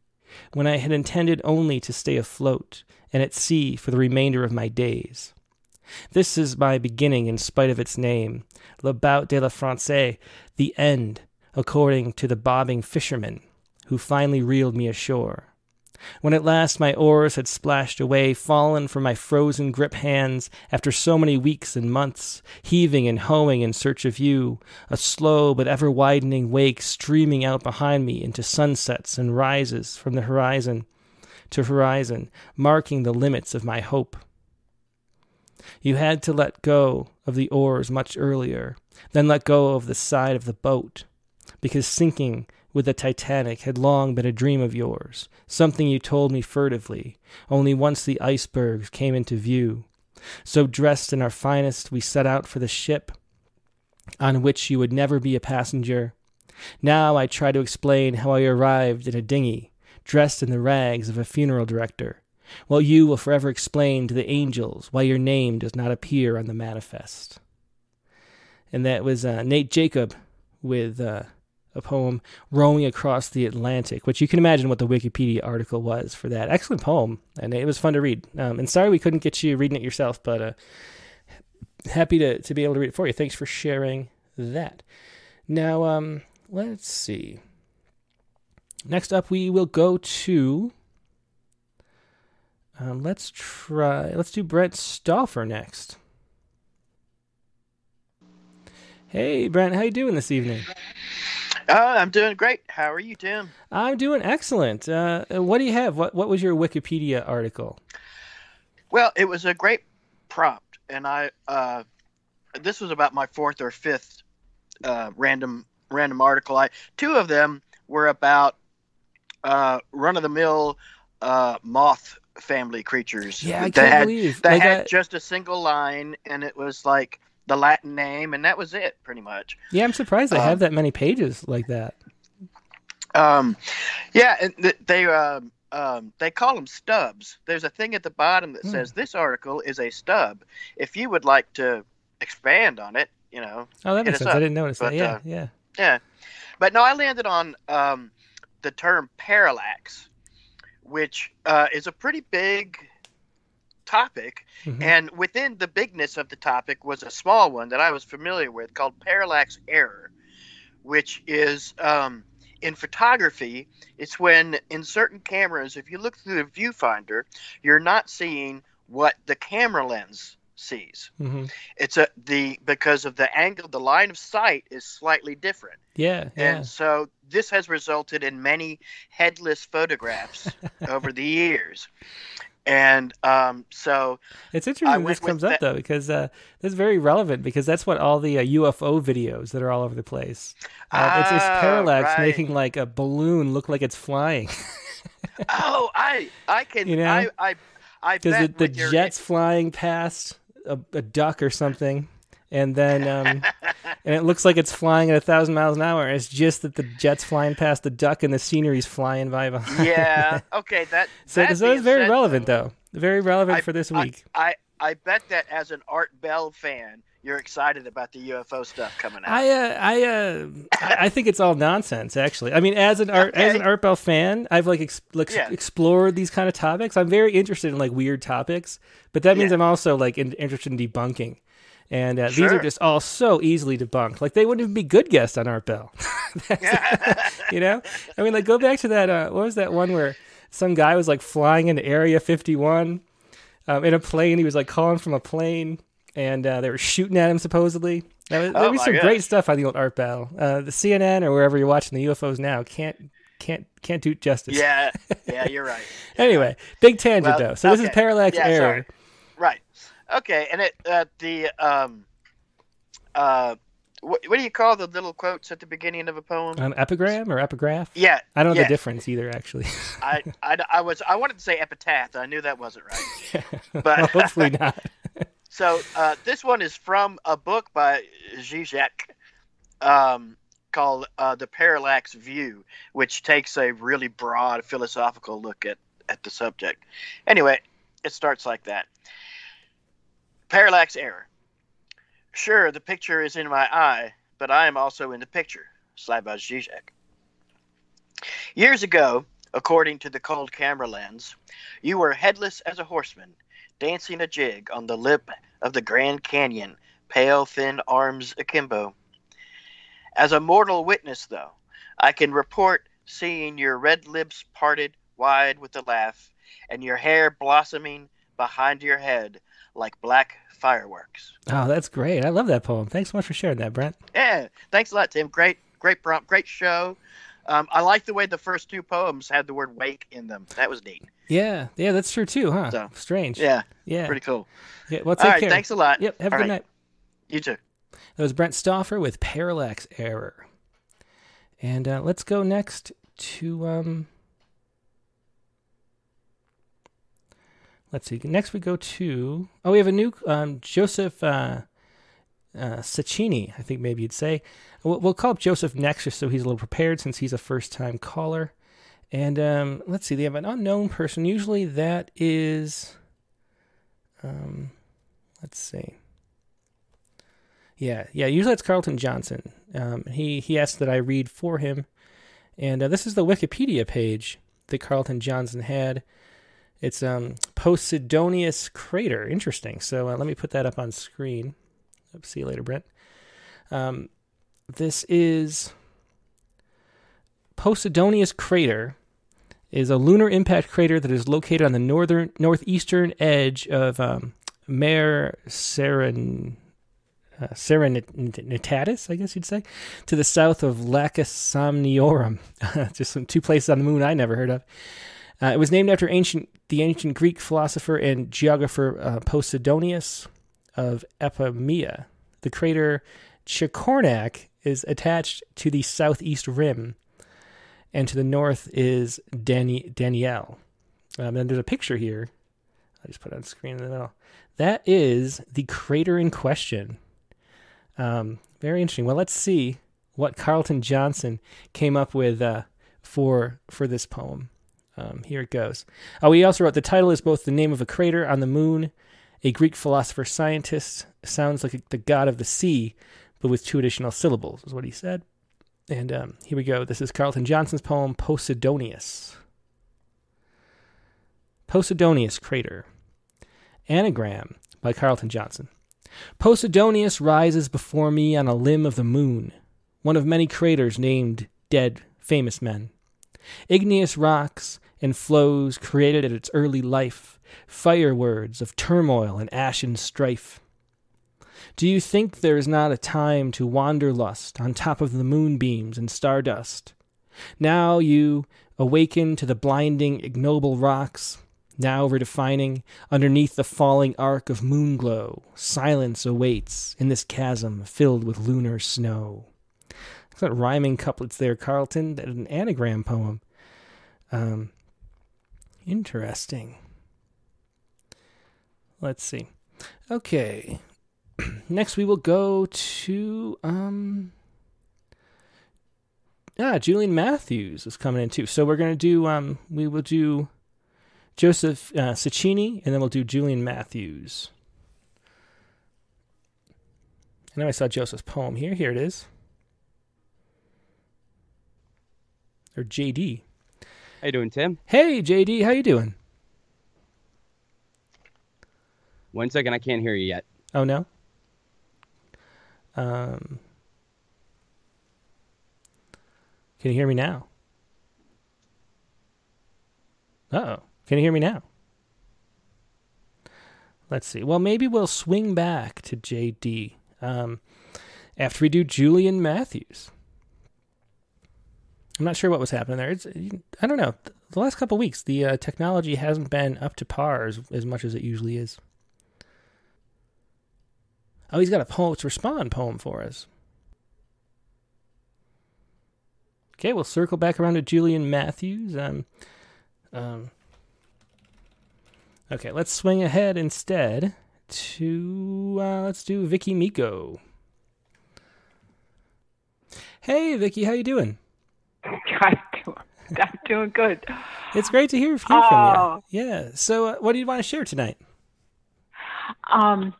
when I had intended only to stay afloat and at sea for the remainder of my days. This is my beginning in spite of its name, Le Bout de la Francais, the end, according to the bobbing fisherman, who finally reeled me ashore. When at last my oars had splashed away, fallen from my frozen grip hands after so many weeks and months, heaving and hoeing in search of you, a slow but ever widening wake streaming out behind me into sunsets and rises from the horizon to horizon, marking the limits of my hope. You had to let go of the oars much earlier, then let go of the side of the boat, because sinking with the Titanic had long been a dream of yours, something you told me furtively, only once the icebergs came into view. So dressed in our finest, we set out for the ship on which you would never be a passenger. Now I try to explain how I arrived in a dinghy, dressed in the rags of a funeral director, while you will forever explain to the angels why your name does not appear on the manifest. And that was uh, Nate Jacob with uh, a poem rowing across the Atlantic, which you can imagine what the Wikipedia article was for that. Excellent poem, and it was fun to read. Um, and sorry we couldn't get you reading it yourself, but uh, happy to, to be able to read it for you. Thanks for sharing that. Now, um, let's see. Next up, we will go to. Um, let's try. Let's do Brent Stauffer next. Hey, Brent, how you doing this evening? Uh, I'm doing great. How are you, Tim? I'm doing excellent. Uh, what do you have? What What was your Wikipedia article? Well, it was a great prompt, and I uh, this was about my fourth or fifth uh, random random article. I two of them were about uh, run of the mill uh, moth family creatures. Yeah, I can't had, believe that like had just a single line, and it was like the Latin name, and that was it, pretty much. Yeah, I'm surprised they Um, have that many pages like that. Um, yeah, and th- they um, um, they call them stubs. There's a thing at the bottom that Hmm. says this article is a stub. If you would like to expand on it, you know, Oh, that makes sense. I didn't notice that. But, Yeah, uh, yeah. yeah. But no, I landed on um, the term parallax, which uh, is a pretty big topic. Mhm. And within the bigness of the topic was a small one that I was familiar with called parallax error, which is um, in photography, it's when in certain cameras, if you look through the viewfinder, you're not seeing what the camera lens sees. Mhm. It's a the because of the angle, the line of sight is slightly different. Yeah, yeah. And so this has resulted in many headless photographs over the years. And um, so, It's interesting this comes up though because uh, this is very relevant because that's what all the uh, UFO videos that are all over the place. Uh, it's, it's Ah, parallax right. making like a balloon look like it's flying oh, I I can You know? I I I because the, the your- jet's flying past a, a duck or something, and then um, and it looks like it's flying at a thousand miles an hour. It's just that the jet's flying past the duck and the scenery's flying by behind. yeah. Okay. That so that so it's very said, relevant though. Very relevant I- for this week. I I bet that as an Art Bell fan, you're excited about the UFO stuff coming out. I uh, I uh, I I think it's all nonsense. Actually, I mean, as an art as an Art Bell fan, I've like, ex- like Yeah. explored these kind of topics. I'm very interested in like weird topics, but that means Yeah. I'm also like in, interested in debunking. And uh, these are just all so easily debunked. Like they wouldn't even be good guests on Art Bell. You know, I mean, like go back to that. Uh, what was that one where some guy was like flying into Area 51 um, in a plane? He was like calling from a plane, and uh, they were shooting at him supposedly. That was, Oh there was my some gosh. great stuff on the old Art Bell. Uh, the CNN or wherever you're watching the UFOs now can't can't can't do justice. Yeah, yeah, you're right. anyway, big tangent Well, though. So this is parallax Yeah, error. sorry. Okay, and it uh, the um uh what, what do you call the little quotes at the beginning of a poem? An epigram or epigraph? yeah, I don't know yes. the difference either, actually. I, I, I was I wanted to say epitaph. I knew that wasn't right. Well, But hopefully not. So uh, this one is from a book by Zizek um, called uh, "The Parallax View," which takes a really broad philosophical look at at the subject. Anyway, it starts like that. Parallax error. Sure, the picture is in my eye, but I am also in the picture. Slavoj Zizek. Years ago, according to the cold camera lens, you were headless as a horseman, dancing a jig on the lip of the Grand Canyon, pale, thin arms akimbo. As a mortal witness, though, I can report seeing your red lips parted wide with a laugh, and your hair blossoming behind your head like black fireworks. Oh, that's great. I love that poem. Thanks so much for sharing that, Brent. Yeah, thanks a lot, Tim. Great, great prompt, great show. Um, I like the way the first two poems had the word "wake" in them. That was neat. Yeah, yeah, that's true too, huh? So, Strange. Yeah, yeah. pretty cool. yeah well, All take right, care. thanks a lot. Yep. Have a All good right, night. You too. That was Brent Stoffer with Parallax Error. And uh, let's go next to um. Let's see. Next we go to oh we have a new um, Joseph uh, uh, Sacchini I think maybe you'd say we'll, we'll call up Joseph next just so he's a little prepared since he's a first time caller. And um, let's see they have an unknown person. Usually that is um, let's see. Yeah, yeah. Usually it's Carlton Johnson. Um, he he asked that I read for him, and uh, this is the Wikipedia page that Carlton Johnson had. It's um Posidonius crater. Interesting. So uh, let me put that up on screen. See you later, Brent. Um, this is Posidonius crater is a lunar impact crater that is located on the northern northeastern edge of um, Mare Serenitatis uh, Serenitatis, I guess you'd say, to the south of Lacus Somniorum. Just some two places on the moon I never heard of. Uh, it was named after ancient the ancient Greek philosopher and geographer uh, Posidonius of Epimea. The crater Chacornac is attached to the southeast rim, and to the north is Dani- Daniell. Um, and there's a picture here. I just put it on screen in the middle. That is the crater in question. Um, very interesting. Well, let's see what Carlton Johnson came up with uh, for for this poem. Um, here it goes. Oh, he also wrote the title is both the name of a crater on the moon, a Greek philosopher scientist. Sounds like the god of the sea, but with two additional syllables, is what he said. And um, here we go. This is Carlton Johnson's poem, Posidonius. Posidonius Crater. Anagram by Carlton Johnson. Posidonius rises before me on a limb of the moon, one of many craters named dead famous men. Igneous rocks and flows created at its early life, fire words of turmoil and ashen strife. Do you think there is not a time to wanderlust on top of the moonbeams and stardust? Now you awaken to the blinding, ignoble rocks, now redefining underneath the falling arc of moonglow, silence awaits in this chasm filled with lunar snow. It's not rhyming couplets there, Carlton. That's an anagram poem. Um, interesting. Let's see. Okay. Next, we will go to um. Ah, Julian Matthews is coming in too. So we're gonna do um. We will do Joseph uh, Sacchini, and then we'll do Julian Matthews. I know I saw Joseph's poem here. Here it is. Or JD. How you doing, Tim? Hey JD, how you doing? One second, I can't hear you yet. Oh no. Um. Can you hear me now? Uh oh. Can you hear me now? Let's see. Well, maybe we'll swing back to JD um, after we do Julian Matthews. I'm not sure what was happening there. It's I don't know. The last couple weeks, the uh, technology hasn't been up to par as, as much as it usually is. Oh, he's got a poets respond poem for us. Okay, we'll circle back around to Julian Matthews. Um, um, okay, let's swing ahead instead to uh, let's do Vicky Miko. Hey, Vicky, how you doing? I'm doing, I'm doing good. It's great to hear, hear from Oh. you. Yeah. So, uh, what do you want to share tonight? Um,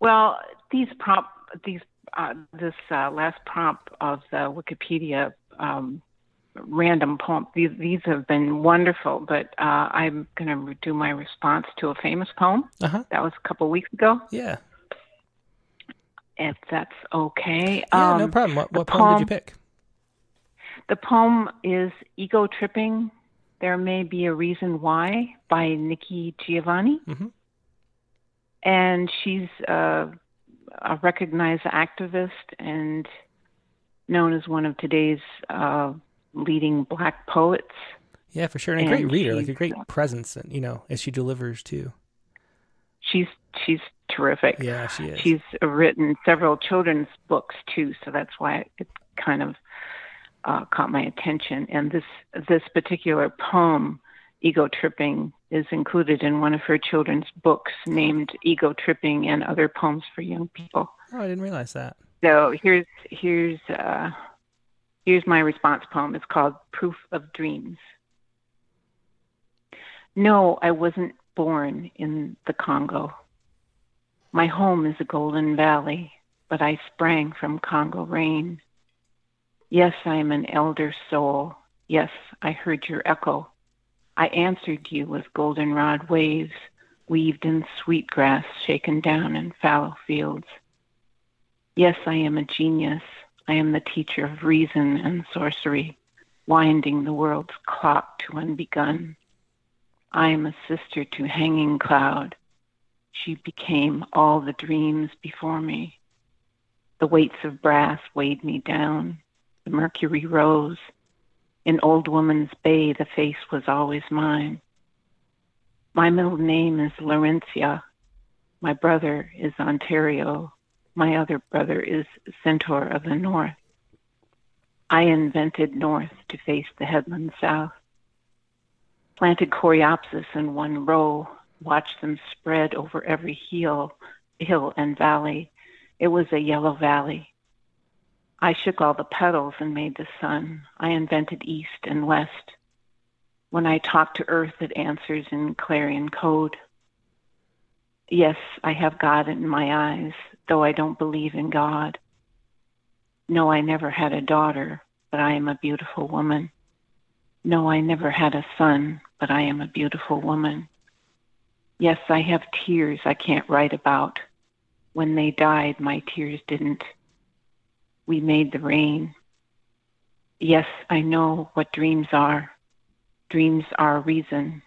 well, these prompt, these uh, this uh, last prompt of the Wikipedia um, random poem, these these have been wonderful. But uh, I'm going to do my response to a famous poem Uh huh. that was a couple weeks ago, Yeah. if that's okay. Yeah. no Um, problem. What, what poem did you pick? The poem is Ego Tripping. There May Be a Reason Why by Nikki Giovanni. Mhm. And she's uh, a recognized activist and known as one of today's uh, leading black poets. Yeah, for sure. And a great reader, like a great uh, presence, and you know, as she delivers too. She's she's terrific. Yeah, she is. She's written several children's books too, so that's why it kind of uh, caught my attention. And this this particular poem, "Ego Tripping," is included in one of her children's books named "Ego Tripping and Other Poems for Young People." Oh, I didn't realize that. So here's here's uh, here's my response poem. It's called "Proof of Dreams." No, I wasn't born in the Congo. My home is a golden valley, but I sprang from Congo rain. Yes, I am an elder soul. Yes, I heard your echo. I answered you with goldenrod waves, weaved in sweetgrass shaken down in fallow fields. Yes, I am a genius. I am the teacher of reason and sorcery, winding the world's clock to unbegun. I am a sister to Hanging Cloud. She became all the dreams before me. The weights of brass weighed me down. The mercury rose. In Old Woman's Bay, the face was always mine. My middle name is Laurentia. My brother is Ontario. My other brother is Centaur of the North. I invented North to face the headland South. Planted Coreopsis in one row, watched them spread over every hill, hill and valley. It was a yellow valley. I shook all the petals and made the sun. I invented East and West. When I talk to Earth, it answers in clarion code. Yes, I have God in my eyes, though I don't believe in God. No, I never had a daughter, but I am a beautiful woman. No, I never had a son, but I am a beautiful woman. Yes, I have tears I can't write about. When they died, my tears didn't. We made the rain. Yes, I know what dreams are. Dreams are reason.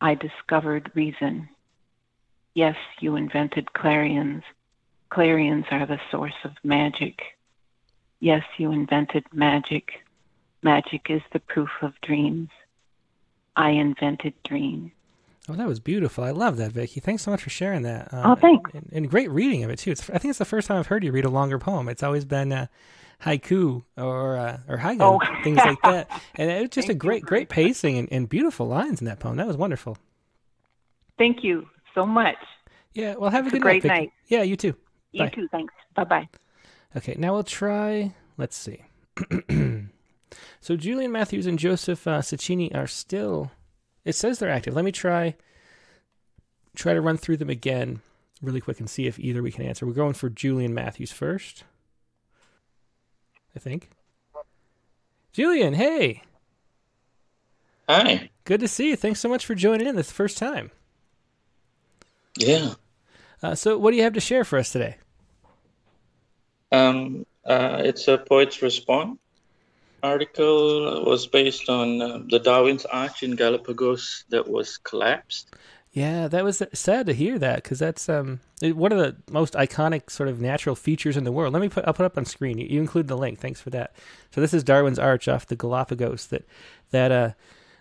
I discovered reason. Yes, you invented clarions. Clarions are the source of magic. Yes, you invented magic. Magic is the proof of dreams. I invented dreams. Oh, that was beautiful. I love that, Vicky. Thanks so much for sharing that. Uh, Oh, thanks. And, and great reading of it too. It's, I think it's the first time I've heard you read a longer poem. It's always been uh, haiku or uh, or haiku, Oh. things like that. And it was just a great, great pacing and, and beautiful lines in that poem. That was wonderful. Thank you so much. Yeah. Well, have a It's a good great night. Night. Yeah, you too. You Bye. too. Thanks. Bye bye. Okay, now we'll try. Let's see. so Julian Matthews and Joseph uh, Cicchini are still. It says they're active. Let me try. Try to run through them again, really quick, and see if either we can answer. We're going for Julian Matthews first. I think. Julian, hey, Hi. good to see you. Thanks so much for joining in. This first time. Yeah. Uh, so, what do you have to share for us today? Um, uh, it's a Poet's Response article was based on uh, the Darwin's Arch in Galapagos that was collapsed. Yeah, that was sad to hear that because that's um one of the most iconic sort of natural features in the world. Let me put I'll put up on screen. You, you include the link. Thanks for that. So this is Darwin's Arch off the Galapagos. That that uh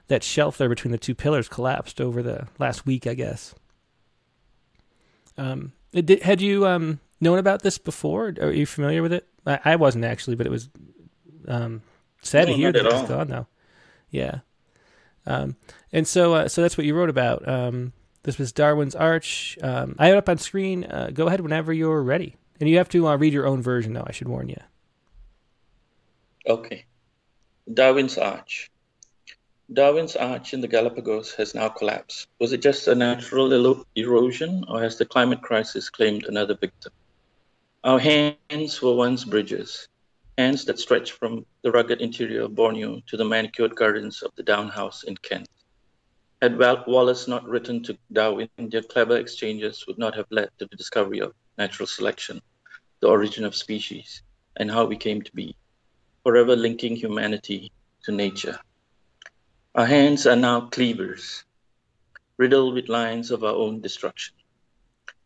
that shelf there between the two pillars collapsed over the last week, I guess. Um, did, had you um known about this before? Are you familiar with it? I, I wasn't actually, but it was um sad No, to hear that at it's all. gone now. Yeah. Um, and so, uh, so that's what you wrote about. Um, this was Darwin's Arch. Um, I have it up on screen. Uh, go ahead whenever you're ready. And you have to uh, read your own version, though. I should warn you. Okay. Darwin's Arch. Darwin's Arch in the Galapagos has now collapsed. Was it just a natural elo- erosion, or has the climate crisis claimed another victim? Our hands were once bridges, hands that stretched from the rugged interior of Borneo to the manicured gardens of the Down House in Kent. Had Wallace not written to Darwin, their clever exchanges would not have led to the discovery of natural selection, the origin of species, and how we came to be forever linking humanity to nature. Our hands are now cleavers, riddled with lines of our own destruction.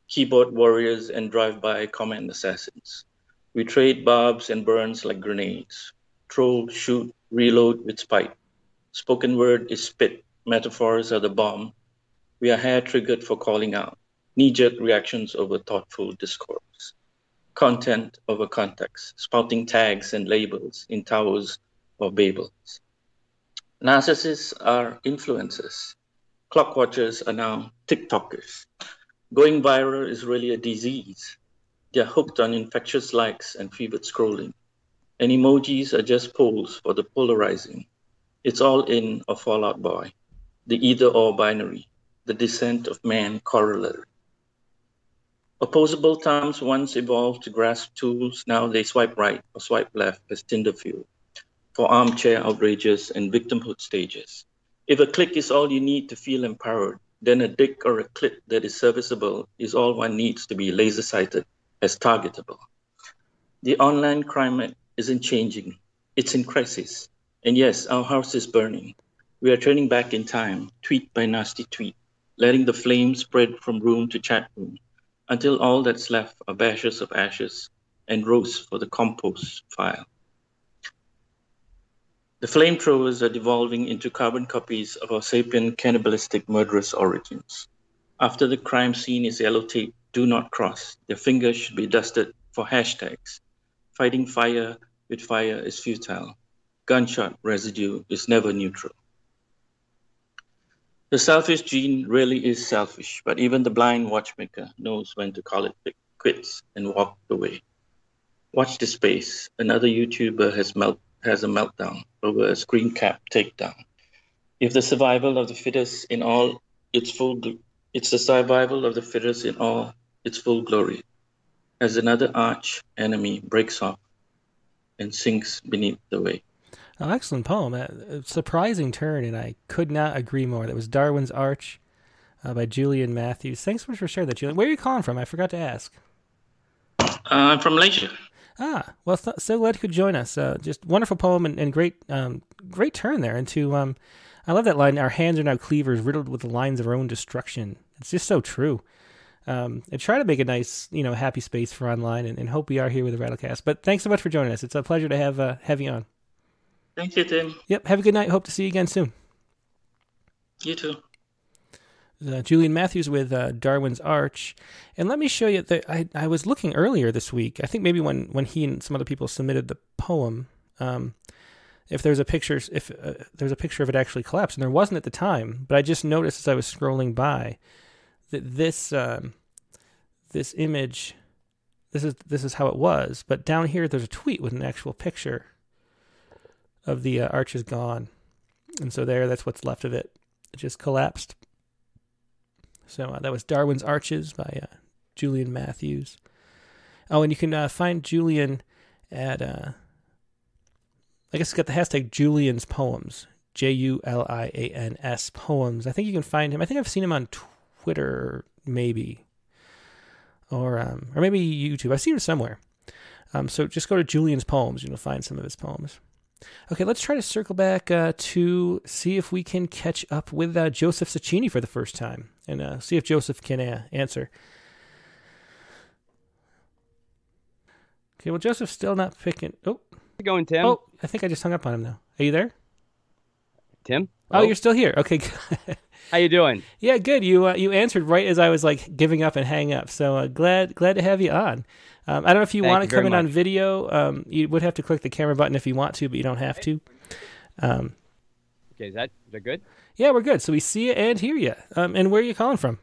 Keyboard warriors and drive by command assassins. We trade barbs and burns like grenades. Troll, shoot, reload with spite. Spoken word is spit, metaphors are the bomb. We are hair triggered for calling out, knee jerk reactions over thoughtful discourse content over context, spouting tags and labels in towers or babels. Narcissists are influencers. Clock watchers are now TikTokers. Going viral is really a disease. They're hooked on infectious likes and fevered scrolling. And emojis are just polls for the polarizing. It's all in or Fall Out Boy, the either or binary, the descent of man corollary. Opposable thumbs once evolved to grasp tools, now they swipe right or swipe left as Tinder fuel for armchair outrages and victimhood stages. If a click is all you need to feel empowered, then a dick or a clit that is serviceable is all one needs to be laser sighted as targetable. The online climate isn't changing, it's in crisis. And yes, our house is burning. We are turning back in time, tweet by nasty tweet, letting the flames spread from room to chat room until all that's left are bashes of ashes and roasts for the compost file. The flamethrowers are devolving into carbon copies of our sapient cannibalistic murderous origins. After the crime scene is yellow tape, do not cross. Their fingers should be dusted for hashtags. Fighting fire with fire is futile. Gunshot residue is never neutral. The selfish gene really is selfish, but even the blind watchmaker knows when to call it quits and walk away. Watch this space. Another YouTuber has melt has a meltdown over a screen cap takedown. If the survival of the fittest in all its full, it's the survival of the fittest in all its full glory. As another arch enemy breaks off and sinks beneath the weight. Oh, excellent poem. A a surprising turn, and I could not agree more. That was Darwin's Arch uh, by Julian Matthews. Thanks so much for sharing that, Julian. Where are you calling from? I forgot to ask. Uh, I'm from Malaysia. Ah, well, th- so glad you could join us. Uh, just wonderful poem and, and great, um, great turn there into. Um, I love that line. Our hands are now cleavers, riddled with the lines of our own destruction. It's just so true. Um, and try to make a nice, you know, happy space for online, and, and hope we are here with the Rattlecast. But thanks so much for joining us. It's a pleasure to have uh, have you on. Thank you, Tim. Yep. Have a good night. Hope to see you again soon. You too. uh, Julian Matthews with uh, Darwin's Arch. And let me show you that I, I was looking earlier this week. I think maybe when, when he and some other people submitted the poem, um, if there's a picture, if uh, there's a picture of it actually collapsed, and there wasn't at the time, but I just noticed as I was scrolling by that this um, this image, this is this is how it was. But down here, there's a tweet with an actual picture of the uh, gone, and so there, that's what's left of it. It just collapsed. So uh, that was Darwin's Arches by uh, Julian Matthews. Oh, and you can uh, find Julian at, uh, I guess it's got the hashtag Julian's Poems. J U L I A N S Poems. I think you can find him. I think I've seen him on Twitter, maybe. Or, um, or maybe YouTube. I've seen him somewhere. Um, so just go to Julian's Poems you'll find some of his poems. Okay, let's try to circle back uh, to see if we can catch up with uh, Joseph Cecchini for the first time and uh, see if Joseph can uh, answer. Okay, well, Joseph's still not picking. Oh, going, Tim? oh, I think I just hung up on him now. Are you there? Tim? Oh, you're still here. Okay. How you doing? yeah, good. You uh, you answered right as I was like giving up and hang up. So uh, glad glad to have you on. Um, I don't know if you Thank want you to come in on video. Um, you would have to click the camera button if you want to, but you don't have to. Um, Okay, is that is that good? yeah, we're good. So we see you and hear you. Um, and where are you calling from?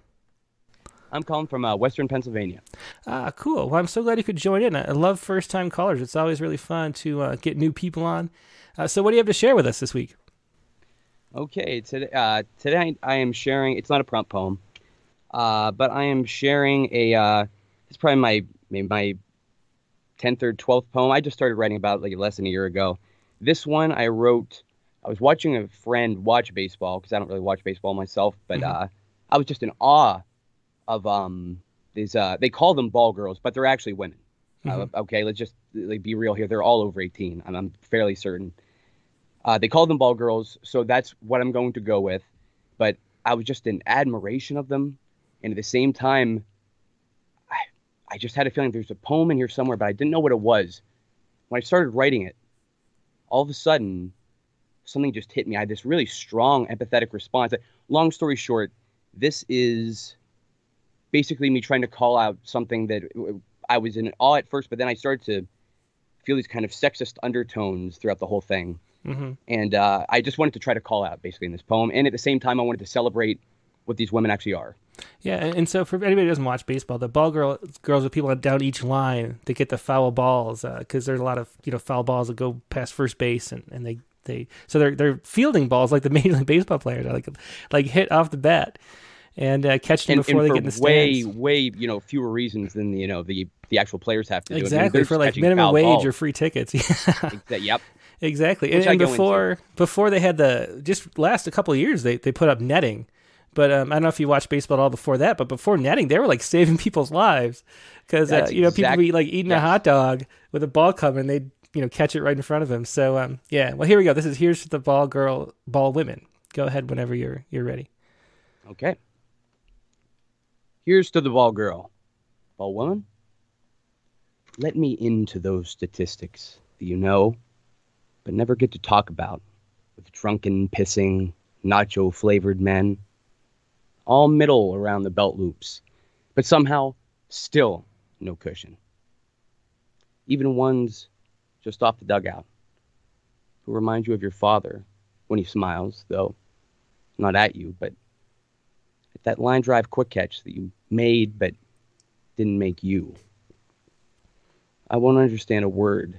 I'm calling from uh, Western Pennsylvania. Ah, cool. Well, I'm so glad you could join in. I I love first time callers. It's always really fun to uh, get new people on. Uh, so, what do you have to share with us this week? Okay, today uh, today I am sharing. It's not a prompt poem, uh, but I am sharing a. Uh, it's probably my maybe my tenth or twelfth poem. I just started writing about it like less than a year ago. This one I wrote. I was watching a friend watch baseball because I don't really watch baseball myself, but Mhm. uh, I was just in awe of um these. Uh, they call them ball girls, but they're actually women. Uh, okay, let's just like, be real here. They're all over 18. I'm, I'm fairly certain. Uh, they call them ball girls, so that's what I'm going to go with. But I was just in admiration of them, and at the same time, I, I just had a feeling there's a poem in here somewhere, but I didn't know what it was. When I started writing it, all of a sudden, something just hit me. I had this really strong, empathetic response. Long story short, this is basically me trying to call out something that I was in awe at first, but then I started to feel these kind of sexist undertones throughout the whole thing. Mm-hmm. And uh, I just wanted to try to call out basically in this poem. And at the same time, I wanted to celebrate what these women actually are. Yeah, and, and so for anybody who doesn't watch baseball, the ball girl girls are people down each line that get the foul balls because there's a lot of you know foul balls that go past first base and, and they, they so they're they're fielding balls like the Major League Baseball players like like hit off the bat and uh, catch them And, before and they get in the way, stands. way, you know, fewer reasons than the, you know the the actual players have to do. it. I mean, Exactly for like minimum wage balls. or free tickets. Yeah. Yep. Exactly. And, Which I and go into. before before they had the just last a couple of years they, they put up netting. But um, I don't know if you watched baseball at all before that, but before netting, they were like saving people's lives because uh, you know people exact- be like eating a hot dog with a ball coming, they you know catch it right in front of them. So um, yeah, well here we go. This is here's to the ball girl, ball women. Go ahead whenever you're you're ready. Okay. Here's to the ball girl. Ball woman? Let me into those statistics you know, but never get to talk about with drunken, pissing, nacho flavored men. All middle around the belt loops, but somehow still no cushion. Even ones just off the dugout who remind you of your father when he smiles, though not at you, but at that line drive quick catch that you made but didn't make you. I won't understand a word.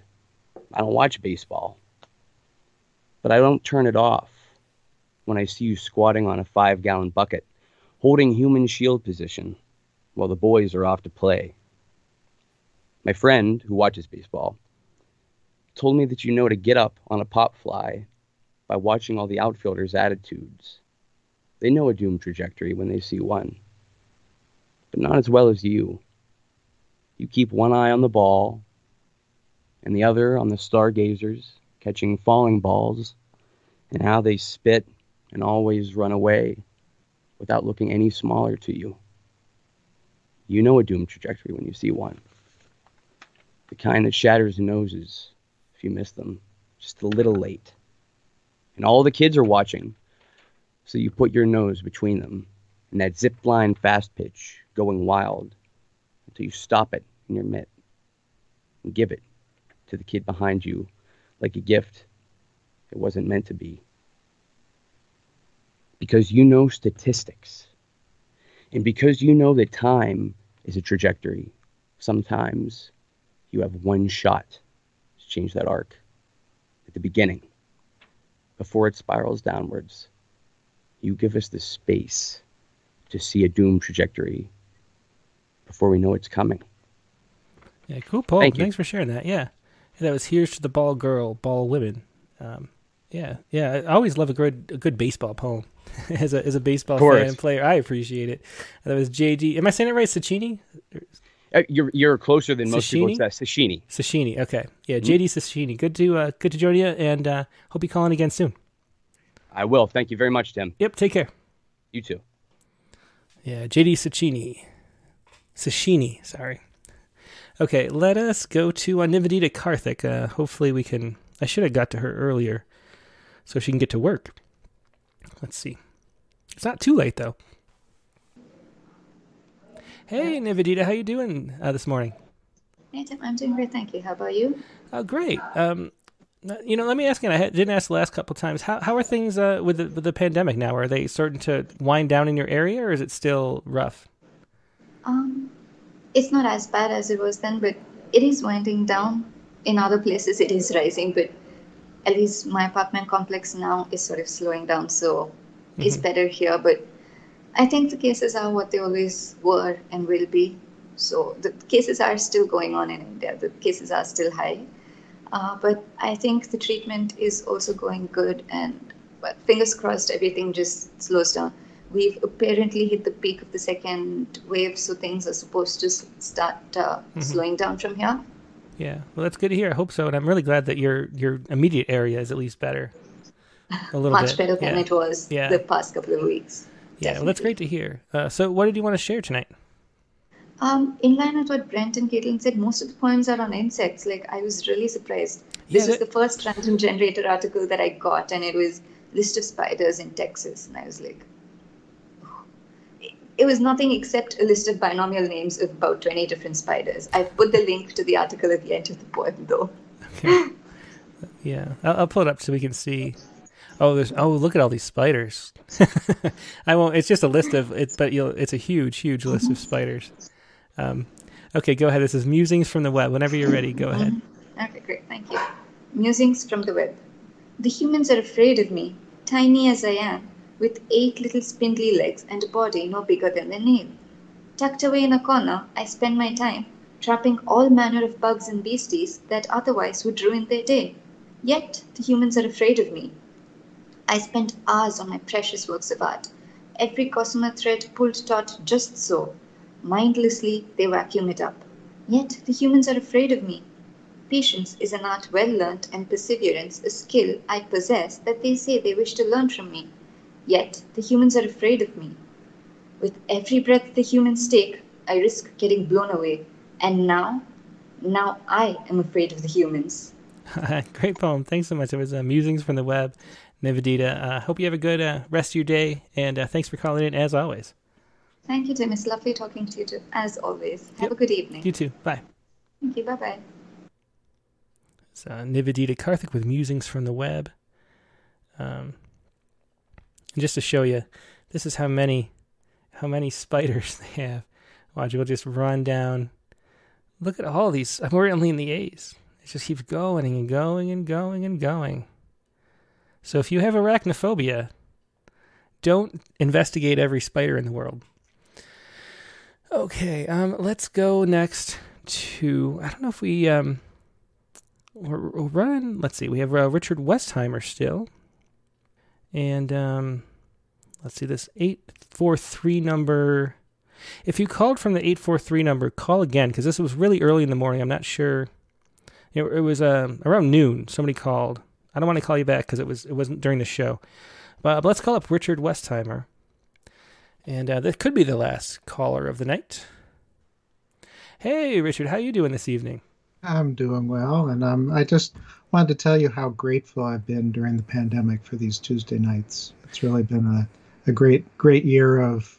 I don't watch baseball. But I don't turn it off when I see you squatting on a five gallon bucket, holding human shield position while the boys are off to play. My friend, who watches baseball, told me that you know to get up on a pop fly by watching all the outfielders' attitudes. They know a doomed trajectory when they see one, but not as well as you. You keep one eye on the ball and the other on the stargazers catching falling balls and how they spit and always run away without looking any smaller to you. You know a doomed trajectory when you see one. The kind that shatters noses if you miss them, just a little late. And all the kids are watching, so you put your nose between them and that zip line fast pitch going wild until you stop it in your mitt and give it to the kid behind you like a gift it wasn't meant to be. Because you know statistics. And because you know that time is a trajectory, sometimes you have one shot to change that arc at the beginning before it spirals downwards. You give us the space to see a doom trajectory before we know it's coming. Yeah, cool poem. Thank you. Thanks for sharing that. Yeah. That was here's to the ball girl, ball women. Um, yeah, yeah. I always love a good a good baseball poem. as a as a baseball fan and player, I appreciate it. That was JD. Am I saying it right? Sacchini? Uh, you're you're closer than most people Sashini? say. Sashini. Sashini. Okay. Yeah, JD Sashini. Good to uh, good to join you, and uh, hope you call in again soon. I will. Thank you very much, Tim. Yep. Take care. You too. Yeah, JD Sashini. Sashini. Sorry. Okay, let us go to uh, Nivedita Karthik. Uh, hopefully, we can. I should have got to her earlier, so she can get to work. Let's see. It's not too late though. Hey, Nivedita, how you doing uh, this morning? Hey Tim, I'm doing great, thank you. How about you? Oh, great. Um, you know, let me ask you. I didn't ask the last couple of times. How how are things uh, with the with the pandemic now? Are they starting to wind down in your area, or is it still rough? Um, it's not as bad as it was then, but it is winding down. In other places, it is rising, but at least my apartment complex now is sort of slowing down, so it's better here. But I think the cases are what they always were and will be. So the cases are still going on in India. The cases are still high. Uh, but I think the treatment is also going good, and but fingers crossed, everything just slows down. We've apparently hit the peak of the second wave, so things are supposed to start uh, slowing down from here. Yeah, well, that's good to hear. I hope so, and I'm really glad that your your immediate area is at least better. A little Much bit. better than yeah. it was Yeah. the past couple of weeks. Yeah, well, that's great to hear. Uh, so, what did you want to share tonight? Um, in line with what Brent and Caitlin said, most of the poems are on insects. Like I was really surprised. This was the first random generator article that I got, and it was list of spiders in Texas, and I was like. It- was nothing except a list of binomial names of about 20 different spiders. I've put the link to the article at the end of the poem, though. Okay. yeah, I'll, I'll pull it up so we can see. Oh, there's oh look at all these spiders. I won't. It's just a list of it's, but you'll. It's a huge, huge list of spiders. Um, okay, go ahead. This is musings from the web. Whenever you're ready, go ahead. Okay, great. Thank you. Musings from the web. The humans are afraid of me, tiny as I am, with eight little spindly legs and a body no bigger than a nail. Tucked away in a corner, I spend my time trapping all manner of bugs and beasties that otherwise would ruin their day. Yet the humans are afraid of me. I spend hours on my precious works of art, every gossamer thread pulled taut just so. Mindlessly, they vacuum it up. Yet the humans are afraid of me. Patience is an art well learnt, and perseverance a skill I possess that they say they wish to learn from me. Yet the humans are afraid of me. With every breath the humans take, I risk getting blown away. And now, now I am afraid of the humans. Great poem. Thanks so much. It was uh, musings from the web. Nivedita. Uh, hope you have a good uh, rest of your day, and uh, thanks for calling in as always. Thank you, Tim. It's lovely talking to you too, as always. Have a good evening. You too. Bye. Thank you. Bye bye. It's uh, Nivedita Karthik with musings from the web. Um, and just to show you, this is how many, how many spiders they have. Watch, we'll just run down. Look at all these. I'm only in the A's. It just keeps going and going and going and going. So if you have arachnophobia, don't investigate every spider in the world. Okay, um, let's go next to. I don't know if we um, we're, we're running. Let's see. We have uh, Richard Westheimer still, and um, let's see this eight four three number. If you called from the eight four three number, call again because this was really early in the morning. I'm not sure. It, it was um, around noon. Somebody called. I don't want to call you back because it was it wasn't during the show. But, but let's call up Richard Westheimer, and uh, could be the last caller of the night. Hey, Richard, how you doing this evening? I'm doing well, and um, I just wanted to tell you how grateful I've been during the pandemic for these Tuesday nights. It's really been a, a great, great year of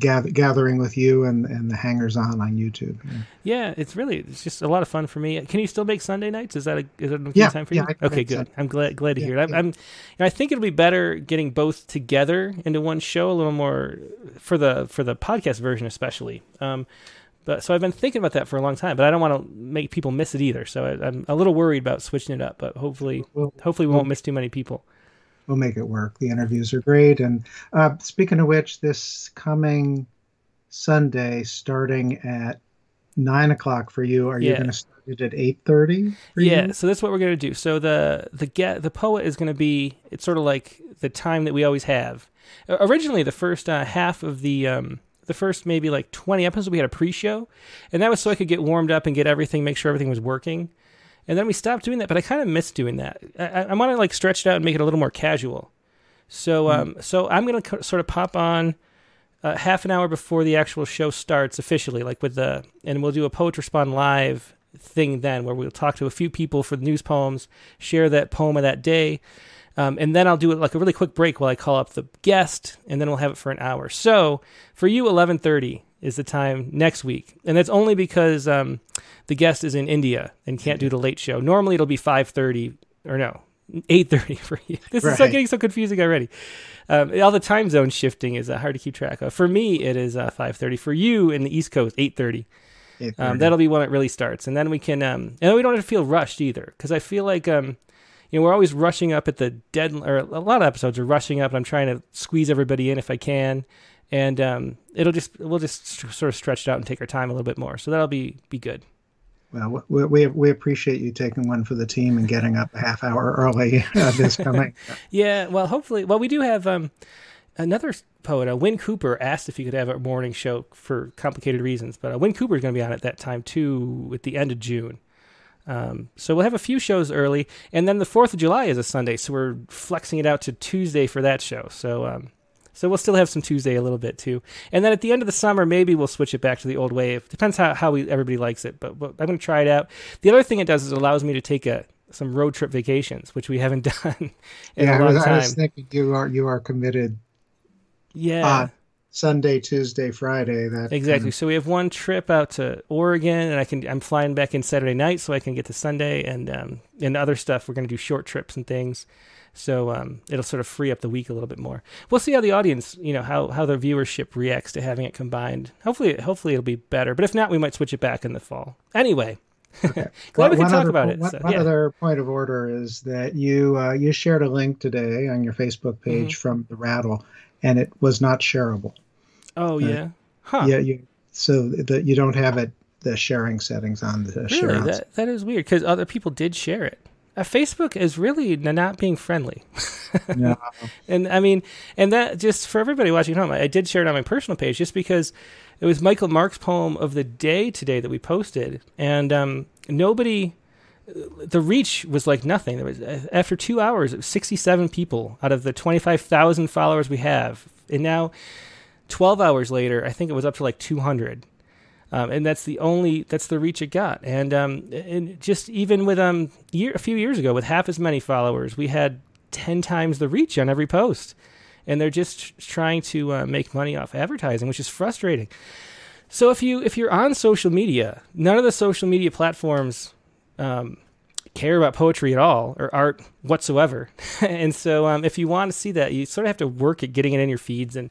gather, gathering with you and, and the hangers on on YouTube. Yeah. Yeah, it's really it's just a lot of fun for me. Can you still make Sunday nights? Is that a is that a good Yeah, time for yeah, you? Okay, good. Sunday. I'm glad glad to hear it. I'm. I'm you know, I think it'll be better getting both together into one show, a little more for the for the podcast version especially. Um, but so I've been thinking about that for a long time, but I don't want to make people miss it either. So I, I'm a little worried about switching it up, but hopefully Well, hopefully we won't miss too many people. we'll make it work. The interviews are great. And uh, speaking of which, this coming Sunday, starting at nine o'clock for you, are you going to start it at eight thirty? Yeah, so that's what we're gonna do. So the the get the poet is gonna be it's sort of like the time that we always have. Originally, the first uh, half of the um, the first maybe like 20 episodes, we had a pre-show, and that was so I could get warmed up and get everything, make sure everything was working. And then we stopped doing that, but I kind of miss doing that. I, I want to like stretch it out and make it a little more casual. So, Hmm. um, so I'm gonna co- sort of pop on uh, half an hour before the actual show starts officially, like with the, and we'll do a Poets Respond live thing then, where we'll talk to a few people for the news poems, share that poem of that day, um, and then I'll do it like a really quick break while I call up the guest, and then we'll have it for an hour. So for you, 11:30 is the time next week, and that's only because um, the guest is in India and can't do the late show. Normally it'll be 5:30 or no. 8:30 for you. This is so getting so confusing already. Um, all the time zone shifting is uh, hard to keep track of. For me, it is uh, 5:30. For you in the East Coast, 8:30. Um, that'll be when it really starts, and then we can, um, and we don't have to feel rushed either, because I feel like, um, you know, we're always rushing up at the dead, or a lot of episodes are rushing up, and I'm trying to squeeze everybody in if I can, and um, it'll just, we'll just sort of stretch it out and take our time a little bit more, so that'll be be good. Well, we, we we appreciate you taking one for the team and getting up a half hour early uh, this coming. Yeah, well, hopefully, well, we do have um, another poet, uh, Wyn Cooper, asked if he could have a morning show for complicated reasons, but uh, Wyn Cooper is going to be on at that time too, at the end of June. Um, so we'll have a few shows early, and then the Fourth of July is a Sunday, so we're flexing it out to Tuesday for that show. So, um, so we'll still have some Tuesday a little bit too, and then at the end of the summer, maybe we'll switch it back to the old way. It depends how how we everybody likes it, but, but I'm going to try it out. The other thing it does is it allows me to take a some road trip vacations, which we haven't done in yeah, a I long was, I time. was thinking you are you are committed. Yeah. Uh, Sunday, Tuesday, Friday. That Exactly. kind So we have one trip out to Oregon, and I can I'm flying back in Saturday night, so I can get to Sunday, and um, and other stuff. We're going to do short trips and things, so um, it'll sort of free up the week a little bit more. We'll see how the audience, you know, how how the viewership reacts to having it combined. Hopefully, hopefully it'll be better. But if not, we might switch it back in the fall. Anyway, glad One- we can talk other about it. One, So, one yeah. other point of order is that you uh, you shared a link today on your Facebook page Mm-hmm. from the Rattle, and it was not shareable. Oh yeah, huh? Yeah, you so that you don't have it the sharing settings on the share. Really, on- that that is weird because other people did share it. Uh, Facebook is really not being friendly. No. and I mean, and that just for everybody watching at home, I did share it on my personal page just because it was Michael Mark's poem of the day today that we posted, and um, nobody. The reach was like nothing. There was after two hours, it was sixty-seven people out of the twenty-five thousand followers we have, and now, twelve hours later, I think it was up to like two hundred um, and that's the only that's the reach it got. And um, and just even with um year a few years ago with half as many followers, we had ten times the reach on every post, and they're just trying to uh, make money off advertising, which is frustrating. So if you if you're on social media, none of the social media platforms um, care about poetry at all or art whatsoever. and so um, if you want to see that, you sort of have to work at getting it in your feeds and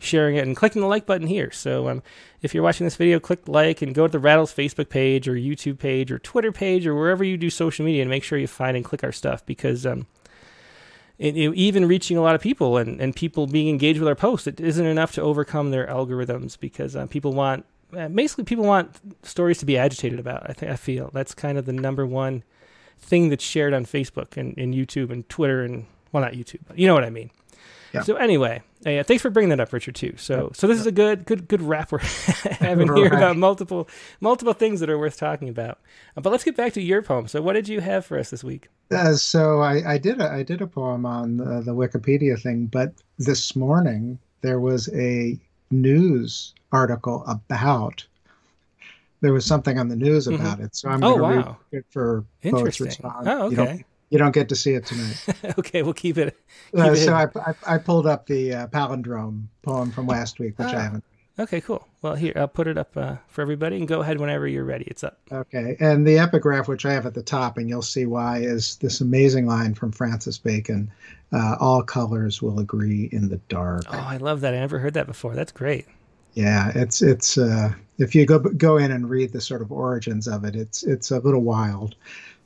sharing it and clicking the like button here. So um, if you're watching this video, click like and go to the Rattles Facebook page or YouTube page or Twitter page or wherever you do social media and make sure you find and click our stuff because um, it, it- even reaching a lot of people and, and people being engaged with our posts, it isn't enough to overcome their algorithms because uh, people want basically people want stories to be agitated about. I think I feel that's kind of the number one thing that's shared on Facebook and, and YouTube and Twitter and well, not YouTube, but you know what I mean. Yeah. So anyway, uh, yeah, thanks for bringing that up, Richard. Too. So so this is a good good good wrap we're having here about multiple multiple things that are worth talking about. Uh, but let's get back to your poem. So what did you have for us this week? Uh, so I, I did a I did a poem on uh, the Wikipedia thing, but this morning there was a news article about. There was something on the news Mhm. about it, so I'm Oh, going to wow. read it for Poets. Respond. Oh, You don't, okay. you don't get to see it tonight. okay, we'll keep it. Keep Uh, it so I. I I pulled up the uh, palindrome poem from last week, which Ah. I haven't. Okay, cool. Well, here I'll put it up uh, for everybody, and go ahead whenever you're ready. It's up. Okay, and the epigraph, which I have at the top, and you'll see why, is this amazing line from Francis Bacon: uh, "All colors will agree in the dark." Oh, I love that. I never heard that before. That's great. Yeah, it's it's uh, if you go go in and read the sort of origins of it, it's it's a little wild.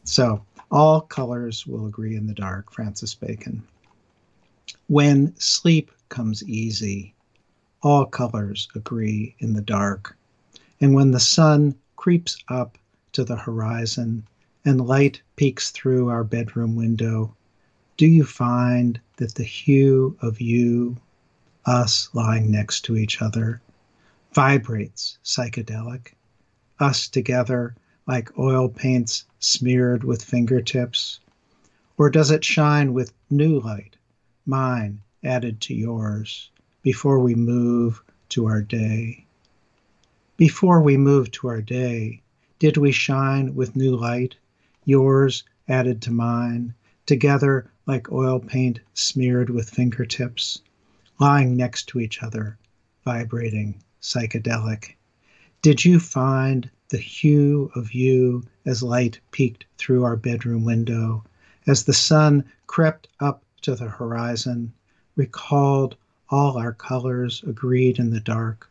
So all colors will agree in the dark, Francis Bacon. When sleep comes easy, all colors agree in the dark. And when the sun creeps up to the horizon and light peeks through our bedroom window, do you find that the hue of you, us lying next to each other, vibrates psychedelic, us together like oil paints smeared with fingertips? Or does it shine with new light, mine added to yours, before we move to our day? Before we move to our day, did we shine with new light, yours added to mine, together like oil paint smeared with fingertips, lying next to each other, vibrating, psychedelic? Did you find the hue of you as light peeked through our bedroom window, as the sun crept up to the horizon, recalled all our colors agreed in the dark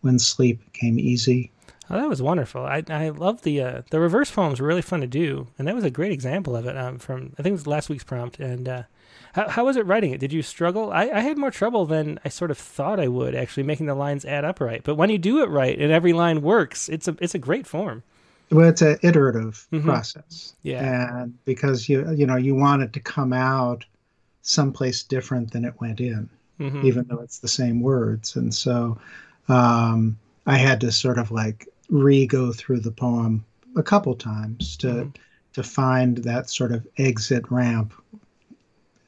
when sleep came easy? Oh, that was wonderful. I I love the uh, the reverse poems were really fun to do, and that was a great example of it. Um, from I think it was last week's prompt. And uh, how how was it writing it? Did you struggle? I, I had more trouble than I sort of thought I would actually making the lines add up right. But when you do it right and every line works, it's a it's a great form. Well, it's an iterative Mhm. process, Yeah. and because you you know you want it to come out someplace different than it went in, Mhm. even though it's the same words, and so um, I had to sort of like re-go through the poem a couple times to Mhm. to find that sort of exit ramp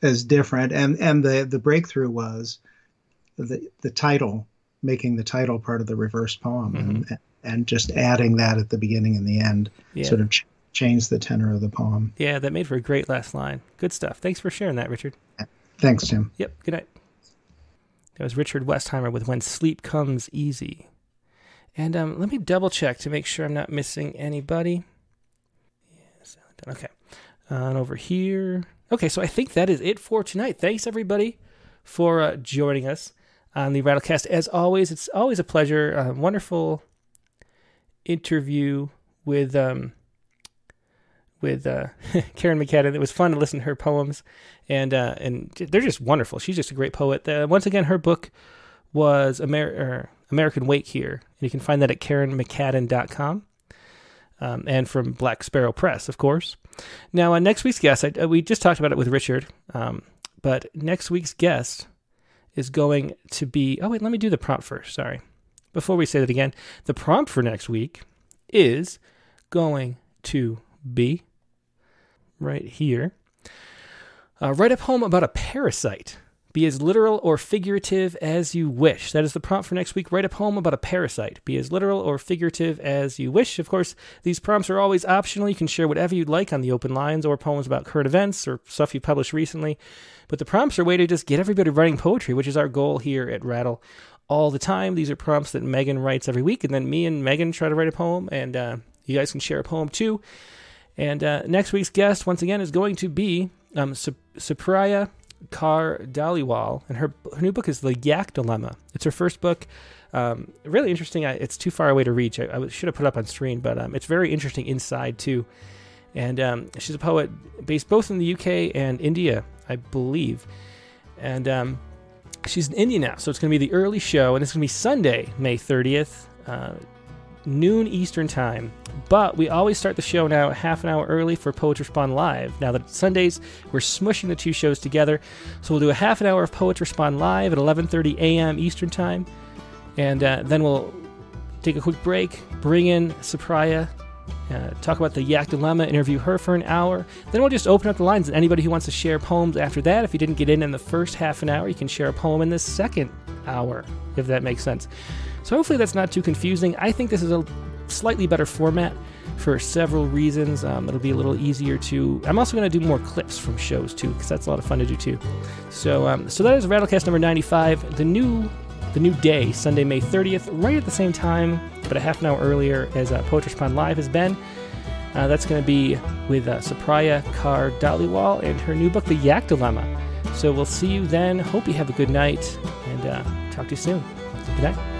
as different, and and the the breakthrough was the the title making the title part of the reverse poem and and just adding that at the beginning and the end Yeah. sort of ch- changed the tenor of the poem. Yeah, that made for a great last line. Good stuff. Thanks for sharing that, Richard. Thanks, Tim. Yep. Good night. That was Richard Westheimer with "When Sleep Comes Easy." And um, let me double check to make sure I'm not missing anybody. Yes. Okay. Uh, and over here. Okay, so I think that is it for tonight. Thanks everybody for uh, joining us on the Rattlecast. As always, it's always a pleasure. Uh, wonderful interview with um, with uh, Kerrin McCadden. It was fun to listen to her poems, and uh, and they're just wonderful. She's just a great poet. Uh, once again, her book was Amer- er, American Wake Here, and you can find that at KerrinMcCadden.com. Um, and from Black Sparrow Press, of course. Now, uh, next week's guest, I, uh, we just talked about it with Richard, um, but next week's guest is going to be. Oh, wait, let me do the prompt first. Sorry. Before we say that again, the prompt for next week is going to be right here. Uh, write a poem about a parasite. Be as literal or figurative as you wish. That is the prompt for next week. Write a poem about a parasite. Be as literal or figurative as you wish. Of course, these prompts are always optional. You can share whatever you'd like on the open lines or poems about current events or stuff you published recently. But the prompts are a way to just get everybody writing poetry, which is our goal here at Rattle all the time. These are prompts that Megan writes every week, and then me and Megan try to write a poem, and uh, you guys can share a poem too. And uh, next week's guest, once again, is going to be um, Sup- Dhaliwal, and her her new book is The Yak Dilemma. It's her first book. Um, really interesting. I, it's too far away to reach. I, I should have put it up on screen, but um, it's very interesting inside too. And um, she's a poet based both in the UK and India, I believe. And um, she's in India now, so it's going to be the early show, and it's going to be Sunday, May 30th, uh, noon Eastern Time. But we always start the show now half an hour early for Poetry Respond Live. Now that Sundays, we're smushing the two shows together, so we'll do a half an hour of Poetry Respond Live at 11:30 a.m. Eastern Time, and uh, then we'll take a quick break, bring in Supriya, uh, talk about the Yak Dilemma, interview her for an hour. Then we'll just open up the lines. And anybody who wants to share poems after that, if you didn't get in in the first half an hour, you can share a poem in the second hour, if that makes sense. So hopefully that's not too confusing. I think this is a slightly better format for several reasons. Um, it'll be a little easier to. I'm also going to do more clips from shows too, because that's a lot of fun to do too. So, um, so that is Rattlecast number 95. The new, the new day, Sunday, May 30th, right at the same time, but a half an hour earlier as uh, Poetry Respond Live has been. Uh, that's going to be with uh, Supriya Kaur Dhaliwal and her new book, The Yak Dilemma. So we'll see you then. Hope you have a good night and uh, talk to you soon. Good night.